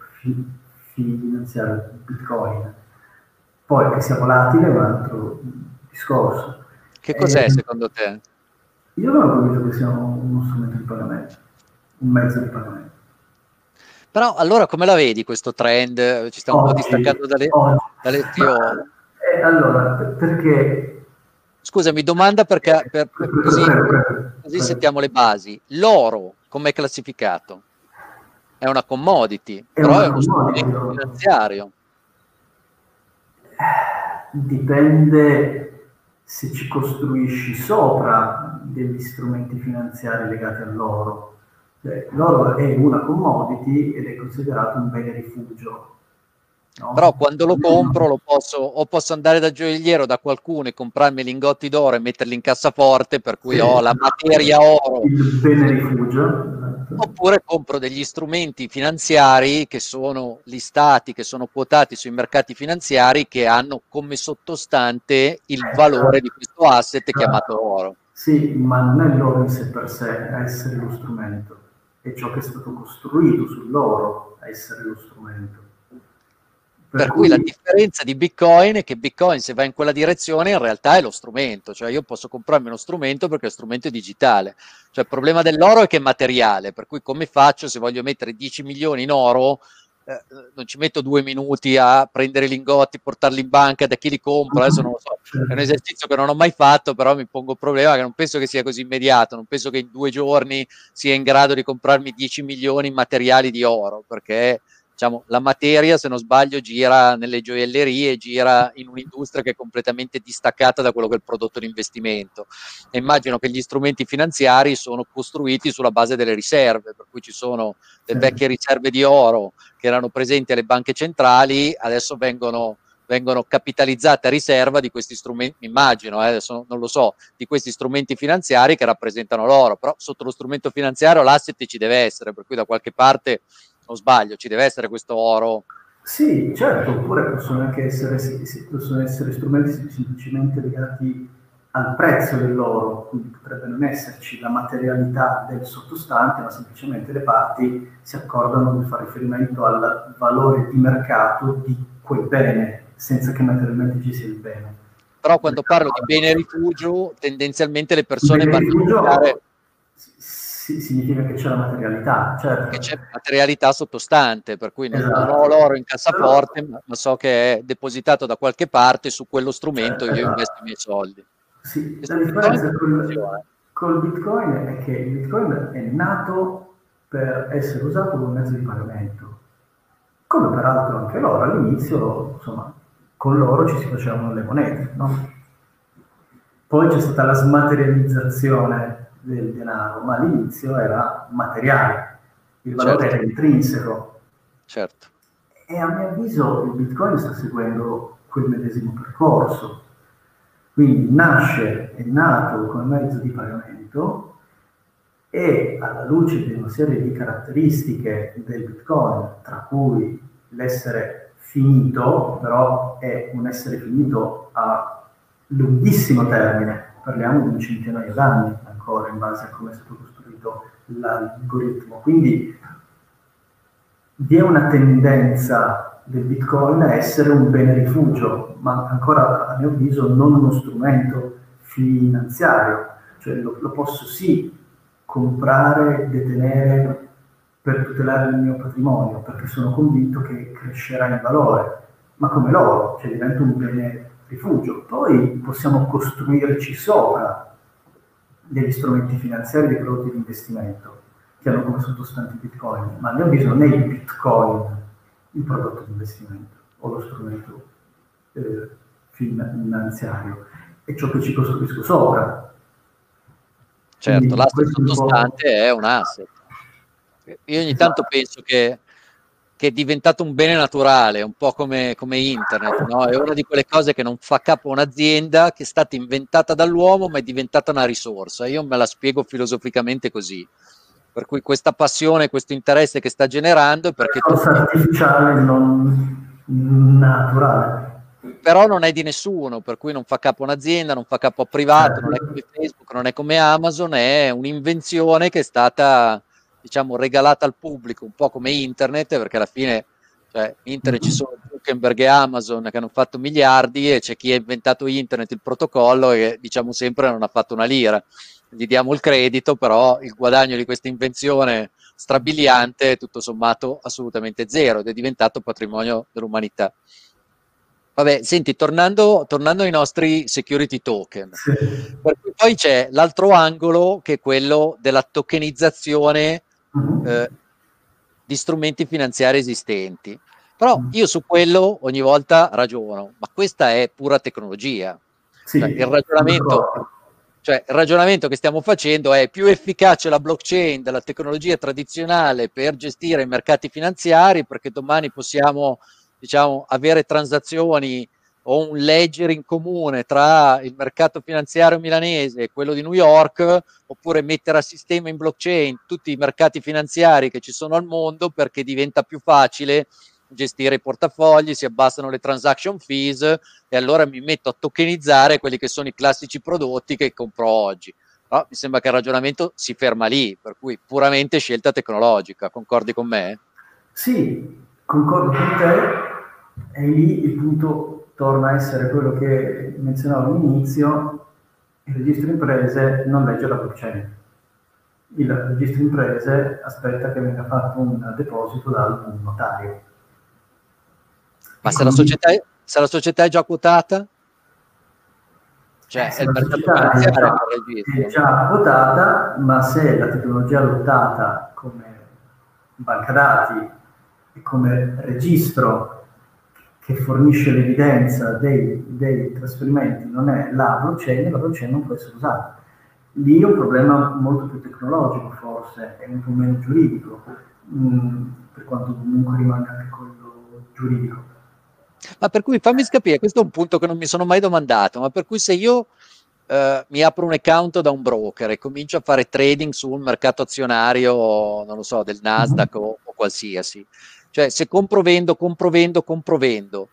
fi- finanziario bitcoin. Poi che sia volatile è un altro discorso. Che cos'è eh, secondo te? Io non ho convinto che sia uno strumento di pagamento, un mezzo di pagamento. Però allora come la vedi questo trend? Ci stiamo oggi, un po' distaccando dalle, dalle teorie. Eh, allora, perché... Scusami, domanda perché per, per, così, così sentiamo le basi. L'oro, come è classificato? È una commodity, è però una è uno strumento finanziario. Dipende se ci costruisci sopra degli strumenti finanziari legati all'oro. Cioè, l'oro è una commodity ed è considerato un bene rifugio. No? Però quando lo compro lo posso, o posso andare da gioielliero da qualcuno e comprarmi lingotti d'oro e metterli in cassaforte, per cui sì, ho la materia oro. Il bene rifugio. Oppure compro degli strumenti finanziari che sono listati, che sono quotati sui mercati finanziari, che hanno come sottostante il valore di questo asset chiamato oro. Sì, ma non è l'oro in sé per sé a essere lo strumento, è ciò che è stato costruito sull'oro a essere lo strumento. Per, per cui, cui la differenza di Bitcoin è che Bitcoin se va in quella direzione in realtà è lo strumento, cioè io posso comprarmi uno strumento perché lo strumento è digitale. Cioè il problema dell'oro è che è materiale, per cui come faccio se voglio mettere 10 milioni in oro, eh, non ci metto due minuti a prendere i lingotti, portarli in banca, da chi li compra, adesso non lo so, è un esercizio che non ho mai fatto, però mi pongo il problema che non penso che sia così immediato, non penso che in due giorni sia in grado di comprarmi 10 milioni in materiali di oro, perché diciamo, la materia, se non sbaglio, gira nelle gioiellerie, gira in un'industria che è completamente distaccata da quello che è il prodotto di investimento. E immagino che gli strumenti finanziari sono costruiti sulla base delle riserve, per cui ci sono le vecchie riserve di oro che erano presenti alle banche centrali, adesso vengono vengono capitalizzate a riserva di questi strumenti, immagino, eh, adesso non lo so, di questi strumenti finanziari che rappresentano l'oro, però sotto lo strumento finanziario l'asset ci deve essere, per cui da qualche parte Non sbaglio, ci deve essere questo oro. Sì, certo, oppure possono anche essere, possono essere strumenti semplicemente legati al prezzo dell'oro, quindi potrebbe non esserci la materialità del sottostante, ma semplicemente le parti si accordano di fare riferimento al valore di mercato di quel bene, senza che materialmente ci sia il bene. Però quando parlo di bene rifugio, tendenzialmente le persone vanno a significa che c'è la materialità, certo. Che c'è materialità sottostante, per cui non, esatto. non ho l'oro in cassaforte, ma, ma, so che è depositato da qualche parte, su quello strumento certo, io esatto. investo i miei soldi. Sì, la differenza col, col Bitcoin è che il Bitcoin è nato per essere usato come mezzo di pagamento, come peraltro anche l'oro all'inizio, insomma, con l'oro ci si facevano le monete, no? Poi c'è stata la smaterializzazione del denaro, ma all'inizio era materiale, il valore certo. era intrinseco. Certo. E a mio avviso il Bitcoin sta seguendo quel medesimo percorso. Quindi nasce, è nato come mezzo di pagamento e alla luce di una serie di caratteristiche del Bitcoin, tra cui l'essere finito, però è un essere finito a lunghissimo termine, parliamo di un centinaio d'anni ancora in base a come è stato costruito l'algoritmo. Quindi vi è una tendenza del Bitcoin a essere un bene rifugio, ma ancora a mio avviso non uno strumento finanziario, cioè lo, lo posso sì comprare, detenere per tutelare il mio patrimonio, perché sono convinto che crescerà in valore, ma come l'oro, cioè diventa un bene rifugio. Poi possiamo costruirci sopra degli strumenti finanziari, dei prodotti di investimento che hanno come sottostante Bitcoin, ma a mio avviso non è il Bitcoin il prodotto di investimento o lo strumento eh, finanziario, è ciò che ci costruisco sopra. Certo, l'asset sottostante è un asset. Io ogni tanto penso che, che, è diventato un bene naturale, un po' come, come internet, no? è una di quelle cose che non fa capo a un'azienda, che è stata inventata dall'uomo ma è diventata una risorsa. Io me la spiego filosoficamente così. Per cui questa passione, questo interesse che sta generando è perché... È cosa artificiale, non naturale. Però non è di nessuno, per cui non fa capo a un'azienda, non fa capo a privato, non è come Facebook, non è come Amazon, è un'invenzione che è stata, diciamo, regalata al pubblico, un po' come internet, perché alla fine cioè, internet ci sono Zuckerberg e Amazon che hanno fatto miliardi e c'è chi ha inventato internet, il protocollo e diciamo sempre non ha fatto una lira. Gli diamo il credito, però il guadagno di questa invenzione strabiliante è tutto sommato assolutamente zero ed è diventato patrimonio dell'umanità. Vabbè, senti, tornando, tornando ai nostri security token, poi c'è l'altro angolo che è quello della tokenizzazione mm-hmm. eh, di strumenti finanziari esistenti. Però mm-hmm. io su quello ogni volta ragiono, ma questa è pura tecnologia. Sì, cioè, il ragionamento cioè, il ragionamento che stiamo facendo è più efficace la blockchain della tecnologia tradizionale per gestire i mercati finanziari, perché domani possiamo diciamo, avere transazioni o un ledger in comune tra il mercato finanziario milanese e quello di New York, oppure mettere a sistema in blockchain tutti i mercati finanziari che ci sono al mondo perché diventa più facile gestire i portafogli, si abbassano le transaction fees e allora mi metto a tokenizzare quelli che sono i classici prodotti che compro oggi. No, mi sembra che il ragionamento si ferma lì, per cui puramente scelta tecnologica. Concordi con me? Sì, concordo con te. E lì il punto torna a essere quello che menzionavo all'inizio, il registro imprese non legge la blockchain. Il registro imprese aspetta che venga fatto un deposito dal notario ma se la società è, se la società è già quotata? Cioè, eh, è il mercato è già, è già quotata, ma se la tecnologia adottata come banca dati e come registro che fornisce l'evidenza dei, dei, trasferimenti non è la blockchain, la blockchain non può essere usata. Lì è un problema molto più tecnologico forse, è un po' meno giuridico, mh, mm, per quanto comunque rimanga anche quello giuridico. Ma per cui fammi capire, questo è un punto che non mi sono mai domandato, ma per cui se io eh, mi apro un account da un broker e comincio a fare trading sul mercato azionario, non lo so, del Nasdaq mm-hmm. o, o, qualsiasi. Cioè, se compro, vendo, compro, vendo, compro, vendo.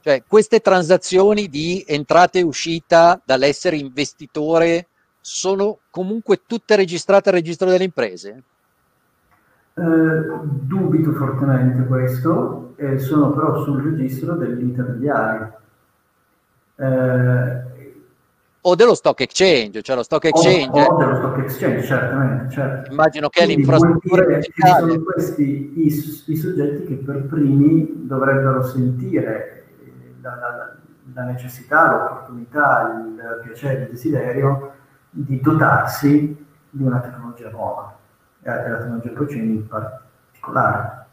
Cioè, queste transazioni di entrata e uscita dall'essere investitore sono comunque tutte registrate al registro delle imprese? Eh, dubito fortemente questo, eh, sono però sul registro degli intermediari. Eh, o dello stock exchange, cioè lo stock exchange. O, o dello stock exchange, certamente. Certo. Immagino che Quindi l'infrastruttura digitale. Sono questi i, i, soggetti che per primi dovrebbero sentire la, la, la necessità, l'opportunità, il piacere, il desiderio di dotarsi di una tecnologia nuova e la tecnologia blockchain in particolare.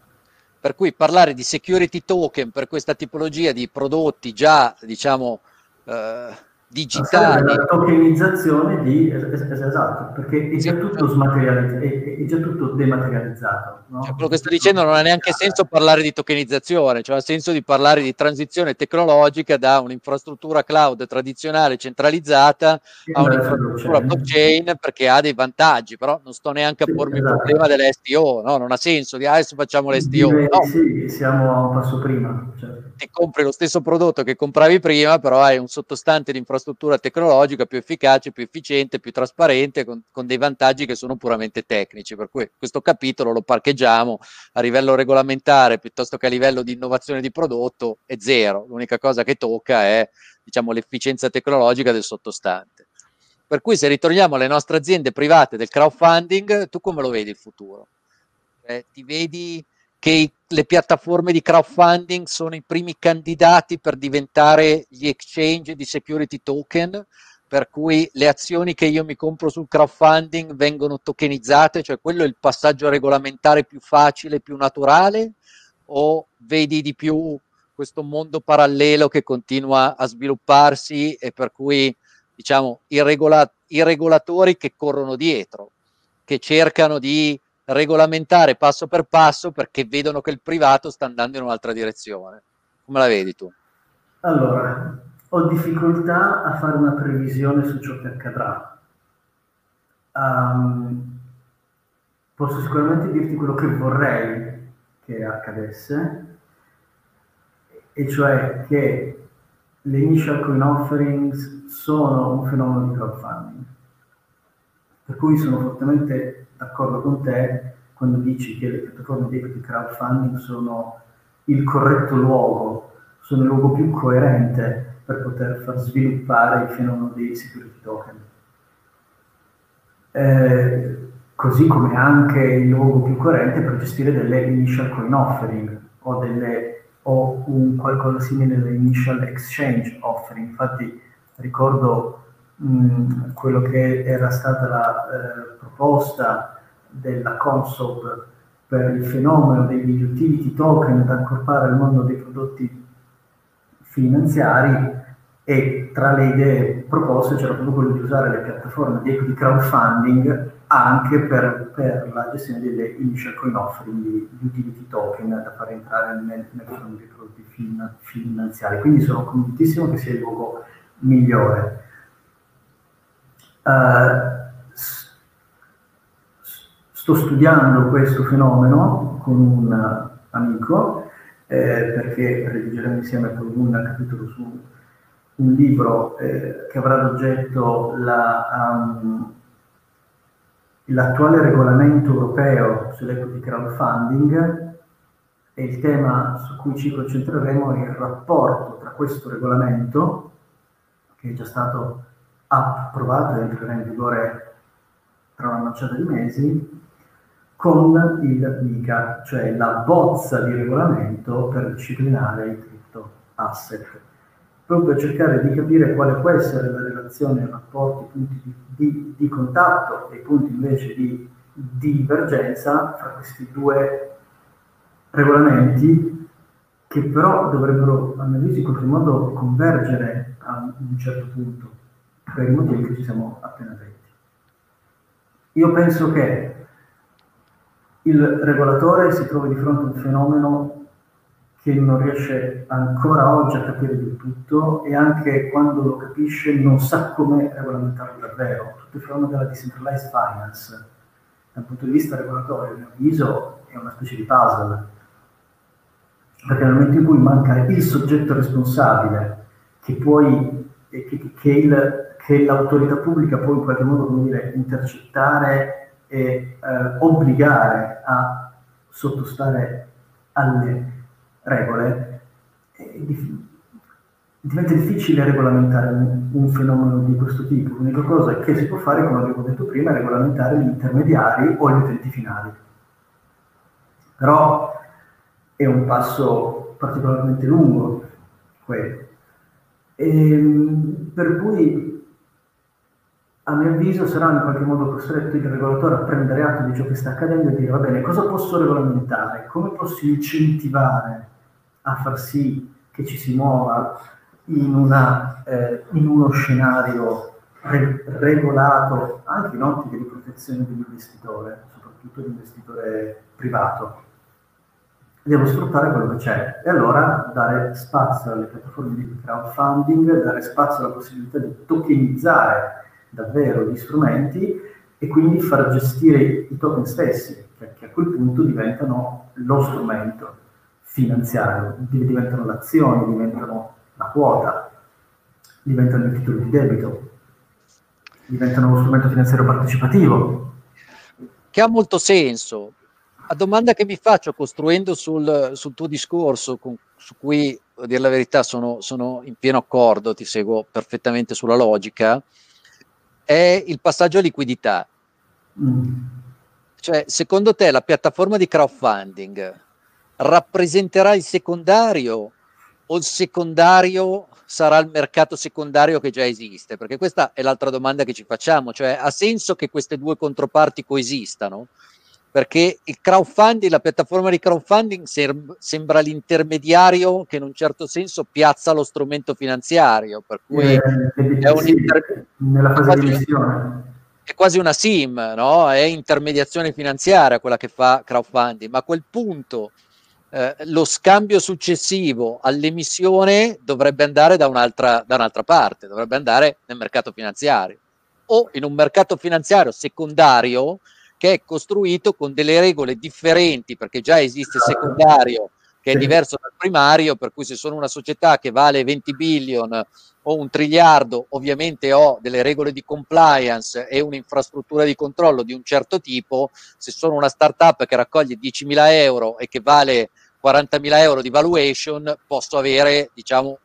Per cui parlare di security token per questa tipologia di prodotti già, diciamo, eh, digitali. La tokenizzazione di esatto, perché è già tutto smaterializzato, è, già tutto dematerializzato. No? Cioè, quello che sto dicendo non ha neanche senso parlare di tokenizzazione, cioè ha senso di parlare di transizione tecnologica da un'infrastruttura cloud tradizionale centralizzata a un'infrastruttura blockchain perché ha dei vantaggi, però non sto neanche a pormi esatto. il problema delle STO, no? non ha senso di ah, adesso facciamo le STO. No. Sì, siamo un passo prima. Certo. Ti compri lo stesso prodotto che compravi prima, però hai un sottostante di infrastruttura infrastruttura tecnologica più efficace, più efficiente, più trasparente, con, con, dei vantaggi che sono puramente tecnici. Per cui questo capitolo lo parcheggiamo a livello regolamentare piuttosto che a livello di innovazione di prodotto è zero. L'unica cosa che tocca è diciamo, l'efficienza tecnologica del sottostante. Per cui se ritorniamo alle nostre aziende private del crowdfunding, tu come lo vedi il futuro? Eh, ti vedi che le piattaforme di crowdfunding sono i primi candidati per diventare gli exchange di security token, per cui le azioni che io mi compro sul crowdfunding vengono tokenizzate, cioè quello è il passaggio regolamentare più facile, più naturale, o vedi di più questo mondo parallelo che continua a svilupparsi e per cui diciamo i, regola- i regolatori che corrono dietro, che cercano di regolamentare passo per passo perché vedono che il privato sta andando in un'altra direzione. Come la vedi tu? Allora, ho difficoltà a fare una previsione su ciò che accadrà. Um, posso sicuramente dirti quello che vorrei che accadesse, e cioè che le initial coin offerings sono un fenomeno di crowdfunding, per cui sono fortemente d'accordo con te quando dici che le piattaforme di crowdfunding sono il corretto luogo, sono il luogo più coerente per poter far sviluppare il fenomeno dei security token. Eh, così come anche il luogo più coerente per gestire delle initial coin offering o, delle, o un qualcosa simile alle initial exchange offering. Infatti ricordo mh, quello che era stata la eh, proposta della Consob per il fenomeno degli utility token ad accorpare al mondo dei prodotti finanziari e tra le idee proposte c'era proprio quello di usare le piattaforme di crowdfunding anche per, per la gestione delle initial coin offering di, di utility token da far entrare nel, nel fenomeno dei prodotti fin, finanziari. Quindi sono convintissimo che sia il luogo migliore. Uh, sto studiando questo fenomeno con un amico eh, perché redigeremo insieme con un capitolo su un libro eh, che avrà ad oggetto la, um, l'attuale regolamento europeo sull'equity crowdfunding e il tema su cui ci concentreremo è il rapporto tra questo regolamento, che è già stato approvato e entrerà in vigore tra una manciata di mesi, con il MICA, cioè la bozza di regolamento per disciplinare i crypto asset, proprio per cercare di capire quale può essere la relazione, i rapporti, i punti di, di, di contatto e i punti invece di, di divergenza fra questi due regolamenti che però dovrebbero, a mio avviso, in qualche modo convergere a un certo punto, per i motivi che ci siamo appena detti. Io penso che il regolatore si trova di fronte a un fenomeno che non riesce ancora oggi a capire del tutto e anche quando lo capisce non sa come regolamentarlo davvero. Tutto il fenomeno della decentralized finance dal punto di vista regolatorio, a mio avviso, è una specie di puzzle, perché nel momento in cui manca il soggetto responsabile che poi che, che, il, che l'autorità pubblica può in qualche modo dire, intercettare e eh, obbligare a sottostare alle regole, diventa difficile regolamentare un, un, fenomeno di questo tipo. L'unica cosa che si può fare, come abbiamo detto prima, è regolamentare gli intermediari o gli utenti finali. Però è un passo particolarmente lungo quello. E, ehm, per cui a mio avviso sarà in qualche modo costretto il regolatore a prendere atto di ciò che sta accadendo e dire va bene, cosa posso regolamentare, come posso incentivare a far sì che ci si muova in, una, eh, in uno scenario re- regolato anche in ottica di protezione dell'investitore, soprattutto l'investitore privato. Devo sfruttare quello che c'è e allora dare spazio alle piattaforme di crowdfunding, dare spazio alla possibilità di tokenizzare davvero gli strumenti e quindi far gestire i token stessi, che, a quel punto diventano lo strumento finanziario, diventano le azioni, diventano la quota, diventano i titoli di debito, diventano uno strumento finanziario partecipativo. Che ha molto senso. La domanda che mi faccio costruendo sul, sul tuo discorso, con, su cui, a dire la verità, sono, sono, in pieno accordo, ti seguo perfettamente sulla logica, è il passaggio a liquidità. Cioè, secondo te la piattaforma di crowdfunding rappresenterà il secondario o il secondario sarà il mercato secondario che già esiste? Perché questa è l'altra domanda che ci facciamo, cioè ha senso che queste due controparti coesistano? Perché il crowdfunding, la piattaforma di crowdfunding sembra l'intermediario che in un certo senso piazza lo strumento finanziario, per cui eh, è, un inter- missione. è quasi una sim, no? È intermediazione finanziaria quella che fa crowdfunding, ma a quel punto eh, lo scambio successivo all'emissione dovrebbe andare da un'altra, da un'altra parte, dovrebbe andare nel mercato finanziario. O in un mercato finanziario secondario che è costruito con delle regole differenti perché già esiste il secondario che è diverso dal primario, per cui se sono una società che vale 20 billion o un triliardo, ovviamente ho delle regole di compliance e un'infrastruttura di controllo di un certo tipo, se sono una startup che raccoglie 10.000 euro e che vale 40.000 euro di valuation, posso avere diciamo,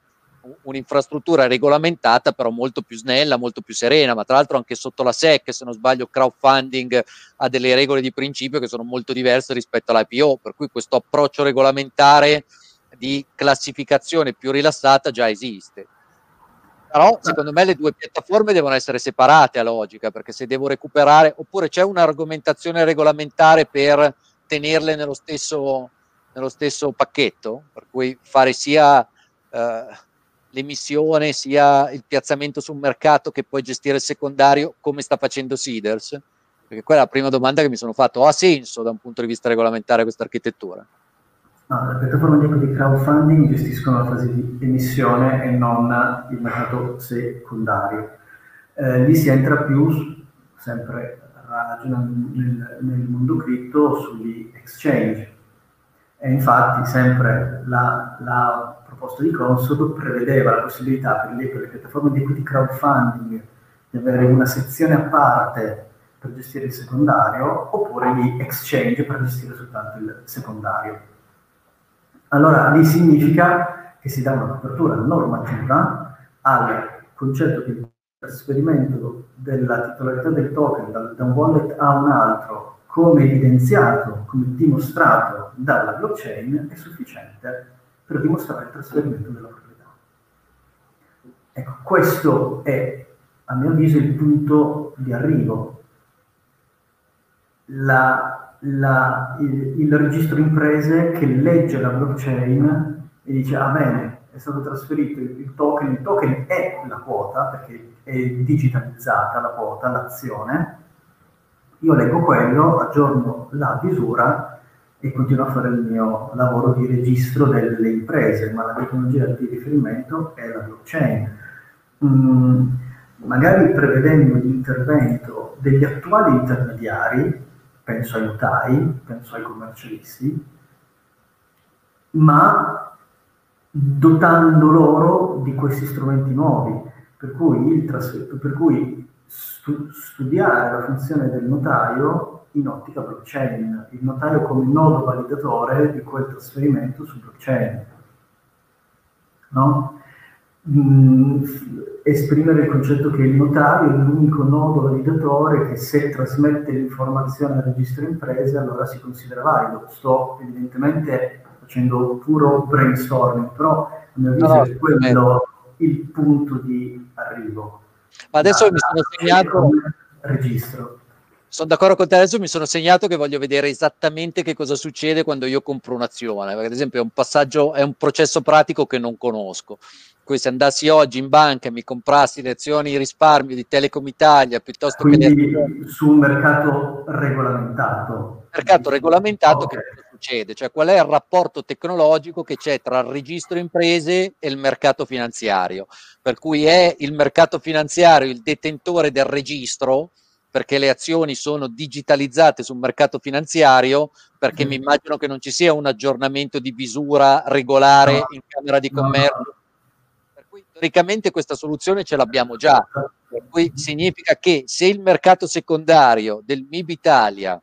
un'infrastruttura regolamentata però molto più snella, molto più serena, ma tra l'altro anche sotto la SEC, se non sbaglio, crowdfunding ha delle regole di principio che sono molto diverse rispetto all'IPO, per cui questo approccio regolamentare di classificazione più rilassata già esiste. Però secondo me le due piattaforme devono essere separate a logica, perché se devo recuperare, oppure c'è un'argomentazione regolamentare per tenerle nello stesso, nello stesso pacchetto, per cui fare sia eh, l'emissione, sia il piazzamento sul mercato che poi gestire il secondario come sta facendo Seeders? Perché quella è la prima domanda che mi sono fatto. Ha senso da un punto di vista regolamentare questa architettura? No, le piattaforme di crowdfunding gestiscono la fase di emissione e non il mercato secondario. Eh, lì si entra più, sempre nel, nel mondo cripto, sugli exchange e infatti sempre la, la proposta di Consob prevedeva la possibilità per le, per le piattaforme di equity crowdfunding di avere una sezione a parte per gestire il secondario oppure gli exchange per gestire soltanto il secondario. Allora lì significa che si dà una copertura normativa al concetto il trasferimento della titolarità del token da, da un wallet a un altro come evidenziato, come dimostrato dalla blockchain, è sufficiente per dimostrare il trasferimento della proprietà. Ecco, questo è, a mio avviso, il punto di arrivo. La, la, il, il, registro imprese che legge la blockchain e dice, ah bene, è stato trasferito il, token, il token è la quota, perché è digitalizzata la quota, l'azione, io leggo quello, aggiorno la misura e continuo a fare il mio lavoro di registro delle imprese, ma la tecnologia di riferimento è la blockchain. Mm, magari prevedendo l'intervento degli attuali intermediari penso ai notai, penso ai commercialisti, ma dotando loro di questi strumenti nuovi, per cui, trasfer- per cui stu- studiare la funzione del notaio in ottica blockchain, il notaio come nodo validatore di quel trasferimento su blockchain. No? Mm, esprimere il concetto che il notario è l'unico nodo validatore che se trasmette l'informazione al registro imprese allora si considera valido. Sto evidentemente facendo puro brainstorming, però a mio avviso no, è quello il punto di arrivo. Ma adesso da, mi sono segnato... Registro. Sono d'accordo con te, adesso mi sono segnato che voglio vedere esattamente che cosa succede quando io compro un'azione, perché ad esempio è un passaggio, è un processo pratico che non conosco cui se andassi oggi in banca e mi comprassi le azioni risparmio di Telecom Italia piuttosto Quindi che su un mercato regolamentato. Mercato regolamentato okay. che cosa succede? Cioè qual è il rapporto tecnologico che c'è tra il registro imprese e il mercato finanziario? Per cui è il mercato finanziario il detentore del registro perché le azioni sono digitalizzate sul mercato finanziario, perché mm. mi immagino che non ci sia un aggiornamento di misura regolare in Camera di Commercio. No cui teoricamente questa soluzione ce l'abbiamo già, per cui significa che se il mercato secondario del MIB Italia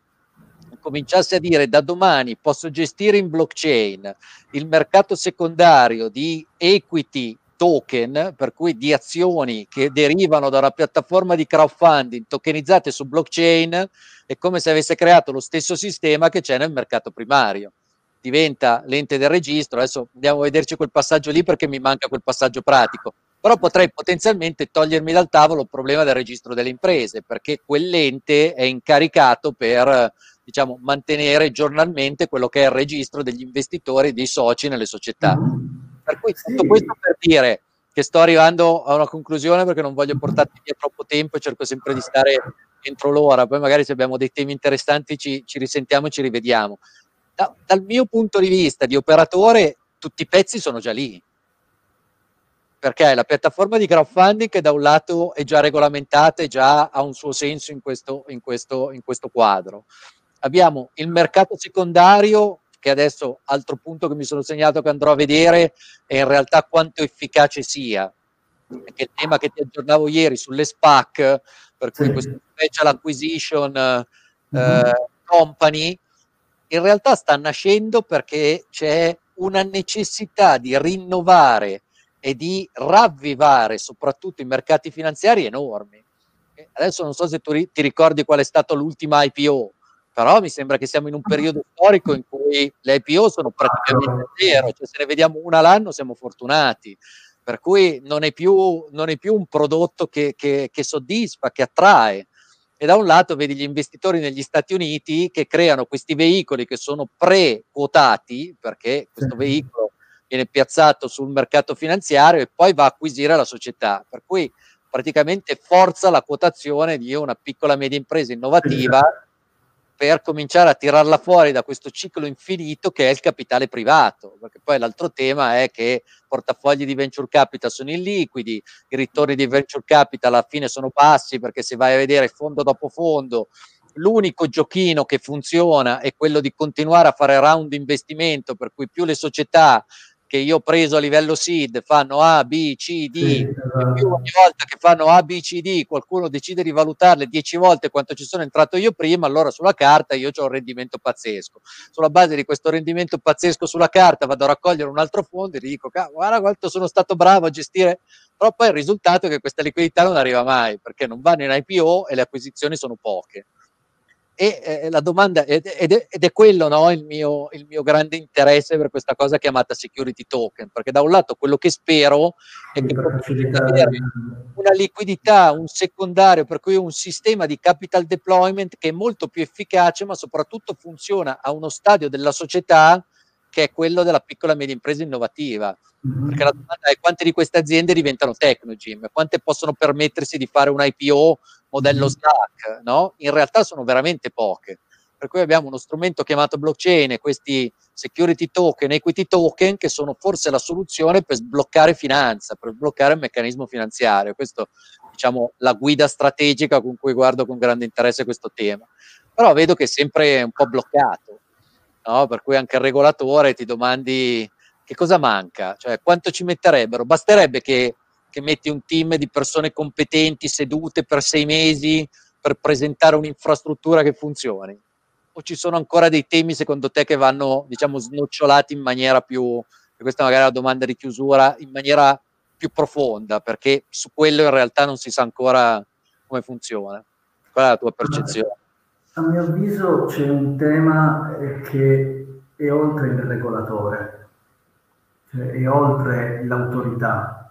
cominciasse a dire da domani posso gestire in blockchain il mercato secondario di equity token, per cui di azioni che derivano da una piattaforma di crowdfunding tokenizzate su blockchain, è come se avesse creato lo stesso sistema che c'è nel mercato primario. Diventa l'ente del registro, adesso andiamo a vederci quel passaggio lì perché mi manca quel passaggio pratico, però potrei potenzialmente togliermi dal tavolo il problema del registro delle imprese, perché quell'ente è incaricato per diciamo, mantenere giornalmente quello che è il registro degli investitori e dei soci nelle società. Per cui tutto questo per dire che sto arrivando a una conclusione perché non voglio portarti via troppo tempo e cerco sempre di stare entro l'ora, poi magari se abbiamo dei temi interessanti ci, ci risentiamo e ci rivediamo da, dal mio punto di vista di operatore, tutti i pezzi sono già lì. Perché la piattaforma di crowdfunding che da un lato è già regolamentata e già ha un suo senso in questo, in questo, in questo quadro. Abbiamo il mercato secondario che adesso altro punto che mi sono segnato che andrò a vedere è in realtà quanto efficace sia. Perché il tema che ti aggiornavo ieri sulle SPAC, per cui sì. questo special acquisition eh, mm-hmm. company, in realtà sta nascendo perché c'è una necessità di rinnovare e di ravvivare soprattutto i mercati finanziari enormi. Adesso non so se tu ti ricordi qual è stata l'ultima IPO, però mi sembra che siamo in un periodo storico in cui le IPO sono praticamente zero, cioè se ne vediamo una all'anno siamo fortunati, per cui non è più, non è più un prodotto che, che, che soddisfa, che attrae. E da un lato vedi gli investitori negli Stati Uniti che creano questi veicoli che sono pre-quotati perché questo veicolo viene piazzato sul mercato finanziario e poi va a acquisire la società, per cui praticamente forza la quotazione di una piccola media impresa innovativa per cominciare a tirarla fuori da questo ciclo infinito che è il capitale privato, perché poi l'altro tema è che portafogli di venture capital sono illiquidi, i ritorni di venture capital alla fine sono bassi perché se vai a vedere fondo dopo fondo, l'unico giochino che funziona è quello di continuare a fare round investimento, per cui più le società che io ho preso a livello seed fanno A, B, C, D, sì, esatto. più ogni volta che fanno A, B, C, D, qualcuno decide di valutarle 10 volte quanto ci sono entrato io prima, allora sulla carta io ho un rendimento pazzesco. Sulla base di questo rendimento pazzesco sulla carta vado a raccogliere un altro fondo e gli dico, guarda quanto sono stato bravo a gestire, però poi il risultato è che questa liquidità non arriva mai, perché non vanno in IPO e le acquisizioni sono poche. E eh, la domanda, ed, ed, è, ed è, quello no, il, mio, il, mio, grande interesse per questa cosa chiamata security token, perché da un lato quello che spero è che avere una liquidità, un secondario, per cui un sistema di capital deployment che è molto più efficace, ma soprattutto funziona a uno stadio della società che è quello della piccola e media impresa innovativa. Mm-hmm. Perché la domanda è quante di queste aziende diventano Technogym, quante possono permettersi di fare un IPO modello stack, no? In realtà sono veramente poche. Per cui abbiamo uno strumento chiamato blockchain e questi security token, equity token, che sono forse la soluzione per sbloccare finanza, per sbloccare il meccanismo finanziario. Questa è diciamo, la guida strategica con cui guardo con grande interesse questo tema. però vedo che è sempre un po' bloccato, no? per cui anche il regolatore ti domandi che cosa manca, cioè quanto ci metterebbero, basterebbe che, che metti un team di persone competenti sedute per sei mesi per presentare un'infrastruttura che funzioni? O ci sono ancora dei temi secondo te che vanno, diciamo, snocciolati in maniera più, questa magari è una domanda di chiusura, in maniera più profonda, perché su quello in realtà non si sa ancora come funziona. Qual è la tua percezione? A mio avviso c'è un tema eh, che è oltre il regolatore, cioè è oltre l'autorità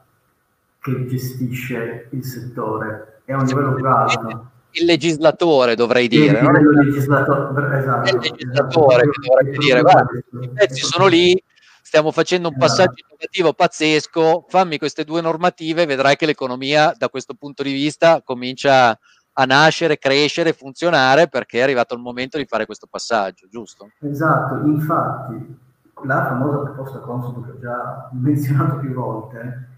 che gestisce il settore, è a un livello più alto. Il legislatore dovrei dire. Il, no? legislatore, esatto, il legislatore esatto, che dovrebbe dire, guarda, i pezzi sono lì, stiamo facendo un passaggio esatto. innovativo pazzesco, fammi queste due normative, vedrai che l'economia da questo punto di vista comincia a nascere, crescere, funzionare perché è arrivato il momento di fare questo passaggio, giusto? Esatto, infatti la famosa proposta Consul che ho già menzionato più volte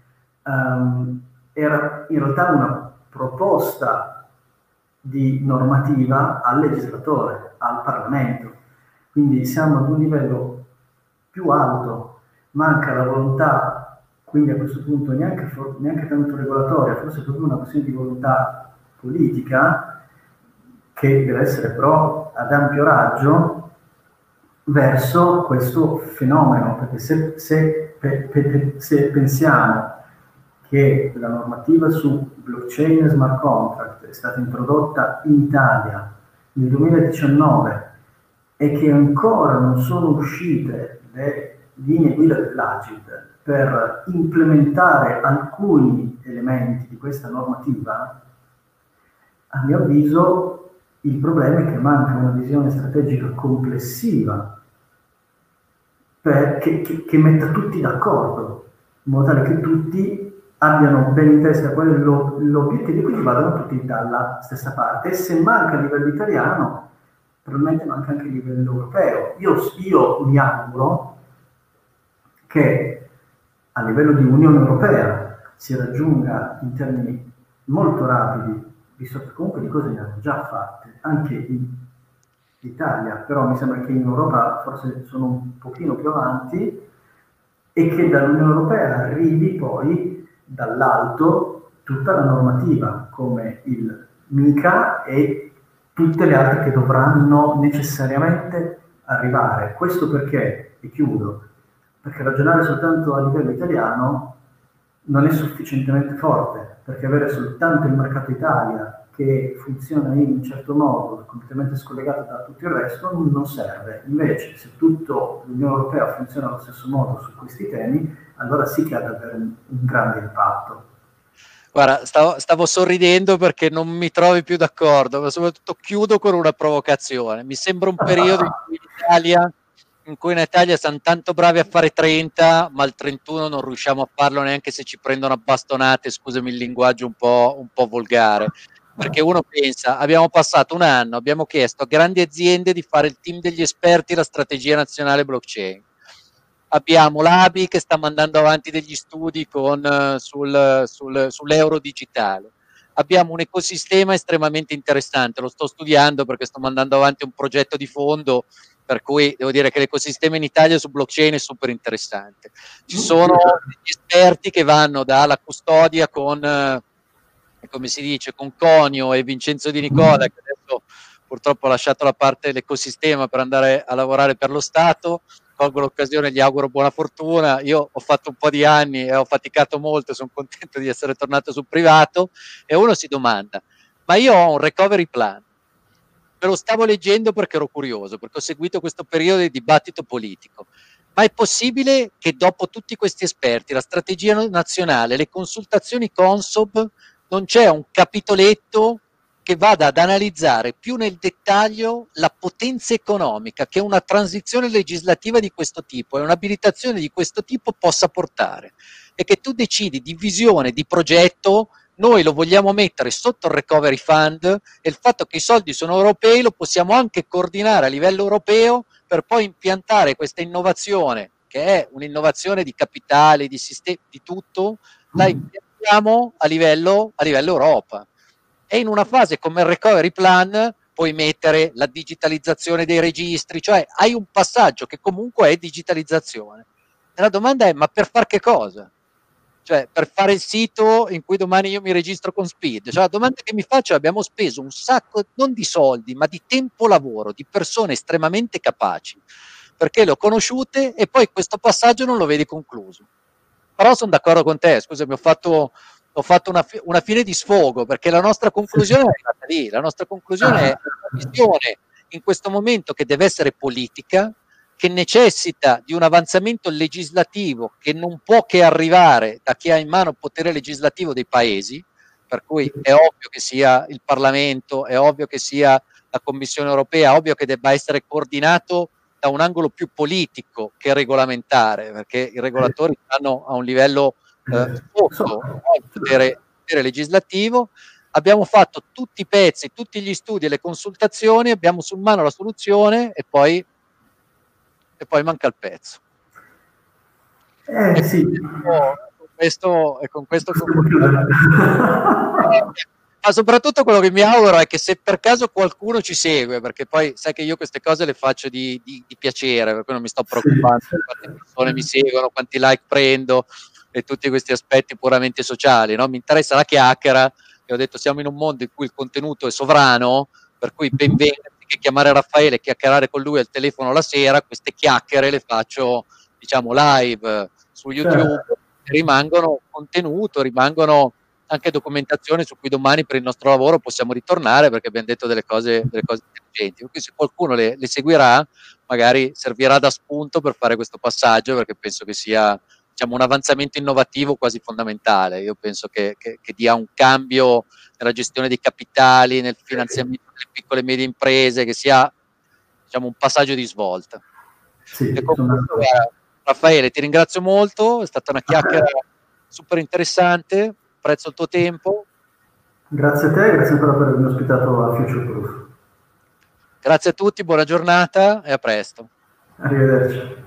um, era in realtà una proposta di normativa al legislatore, al Parlamento. Quindi siamo ad un livello più alto, manca la volontà, quindi a questo punto neanche, neanche tanto regolatoria, forse proprio una questione di volontà politica, che deve essere però ad ampio raggio verso questo fenomeno, perché se, se, pe, pe, se pensiamo che la normativa su blockchain e smart contract è stata introdotta in Italia nel 2019 e che ancora non sono uscite le linee guida dell'Agid per implementare alcuni elementi di questa normativa, a mio avviso il problema è che manca una visione strategica complessiva per, che, che, che, metta tutti d'accordo, in modo tale che tutti abbiano ben in testa quello, l'obiettivo e quindi vadano tutti dalla stessa parte. E se manca a livello italiano, probabilmente manca anche a livello europeo. Io, io mi auguro che a livello di Unione Europea si raggiunga in termini molto rapidi, visto che comunque di cose ne hanno già fatte, anche in Italia, però mi sembra che in Europa forse sono un pochino più avanti e che dall'Unione Europea arrivi poi dall'alto tutta la normativa come il MICA e tutte le altre che dovranno necessariamente arrivare. Questo perché, e chiudo, perché ragionare soltanto a livello italiano non è sufficientemente forte, perché avere soltanto il mercato Italia che funziona in un certo modo, completamente scollegato da tutto il resto, non serve. Invece, se tutta l'Unione Europea funziona allo stesso modo su questi temi, allora sì che ha davvero un, grande impatto. Guarda, stavo, stavo, sorridendo perché non mi trovi più d'accordo, ma soprattutto chiudo con una provocazione. Mi sembra un periodo in cui in Italia, in, cui in Italia siamo tanto bravi a fare 30, ma il 31 non riusciamo a farlo neanche se ci prendono a bastonate, scusami il linguaggio un po', un po' volgare. Perché uno pensa, abbiamo passato un anno, abbiamo chiesto a grandi aziende di fare il team degli esperti la strategia nazionale blockchain abbiamo l'ABI che sta mandando avanti degli studi con, uh, sul, sul, sull'euro digitale. Abbiamo un ecosistema estremamente interessante, lo sto studiando perché sto mandando avanti un progetto di fondo, per cui devo dire che l'ecosistema in Italia su blockchain è super interessante. Ci sono degli esperti che vanno dalla custodia con, uh, come si dice, con Conio e Vincenzo Di Nicola, che adesso purtroppo ha lasciato la parte dell'ecosistema per andare a lavorare per lo Stato, colgo l'occasione, gli auguro buona fortuna. Io ho fatto un po' di anni e ho faticato molto, sono contento di essere tornato sul privato e uno si domanda, ma io ho un recovery plan. Me lo stavo leggendo perché ero curioso, perché ho seguito questo periodo di dibattito politico. Ma è possibile che dopo tutti questi esperti, la strategia nazionale, le consultazioni Consob, non c'è un capitoletto che vada ad analizzare più nel dettaglio la potenza economica che una transizione legislativa di questo tipo e un'abilitazione di questo tipo possa portare e che tu decidi di visione, di progetto, noi lo vogliamo mettere sotto il recovery fund e il fatto che i soldi sono europei lo possiamo anche coordinare a livello europeo per poi impiantare questa innovazione che è un'innovazione di capitale, di sistemi, di tutto, la mm. Impiantiamo a livello, a livello Europa e in una fase come il recovery plan puoi mettere la digitalizzazione dei registri, cioè hai un passaggio che comunque è digitalizzazione. E la domanda è, ma per far che cosa? Cioè, per fare il sito in cui domani io mi registro con Speed. Cioè, la domanda che mi faccio è, abbiamo speso un sacco, non di soldi, ma di tempo lavoro, di persone estremamente capaci, perché le ho conosciute e poi questo passaggio non lo vedi concluso. Però sono d'accordo con te, scusami, ho fatto ho fatto una, una, fine di sfogo perché la nostra conclusione è arrivata lì, la nostra conclusione è una visione in questo momento che deve essere politica, che necessita di un avanzamento legislativo che non può che arrivare da chi ha in mano il potere legislativo dei paesi, per cui è ovvio che sia il Parlamento, è ovvio che sia la Commissione europea, è ovvio che debba essere coordinato da un angolo più politico che regolamentare, perché i regolatori stanno a un livello eh, sotto il potere, potere legislativo. Abbiamo fatto tutti i pezzi, tutti gli studi e le consultazioni, abbiamo sul mano la soluzione e poi, e poi manca il pezzo. Eh, sì. Con questo, e con questo ma soprattutto quello che mi auguro è che se per caso qualcuno ci segue, perché poi sai che io queste cose le faccio di, di, di piacere, per cui non mi sto preoccupando sì. quante persone mi seguono, quanti like prendo, e tutti questi aspetti puramente sociali. No? Mi interessa la chiacchiera e ho detto siamo in un mondo in cui il contenuto è sovrano, per cui ben venga che chiamare Raffaele e chiacchierare con lui al telefono la sera, queste chiacchiere le faccio diciamo live su YouTube, certo. rimangono contenuto, rimangono anche documentazione su cui domani per il nostro lavoro possiamo ritornare perché abbiamo detto delle cose, delle cose intelligenti. Quindi se qualcuno le, le seguirà, magari servirà da spunto per fare questo passaggio perché penso che sia diciamo, un avanzamento innovativo quasi fondamentale. Io penso che, che, che, dia un cambio nella gestione dei capitali, nel finanziamento delle piccole e medie imprese, che sia diciamo, un passaggio di svolta. Sì, Raffaele, ti ringrazio molto, è stata una chiacchiera super interessante, apprezzo il tuo tempo. Grazie a te, grazie ancora per avermi ospitato a Future Proof. Grazie a tutti, buona giornata e a presto. Arrivederci.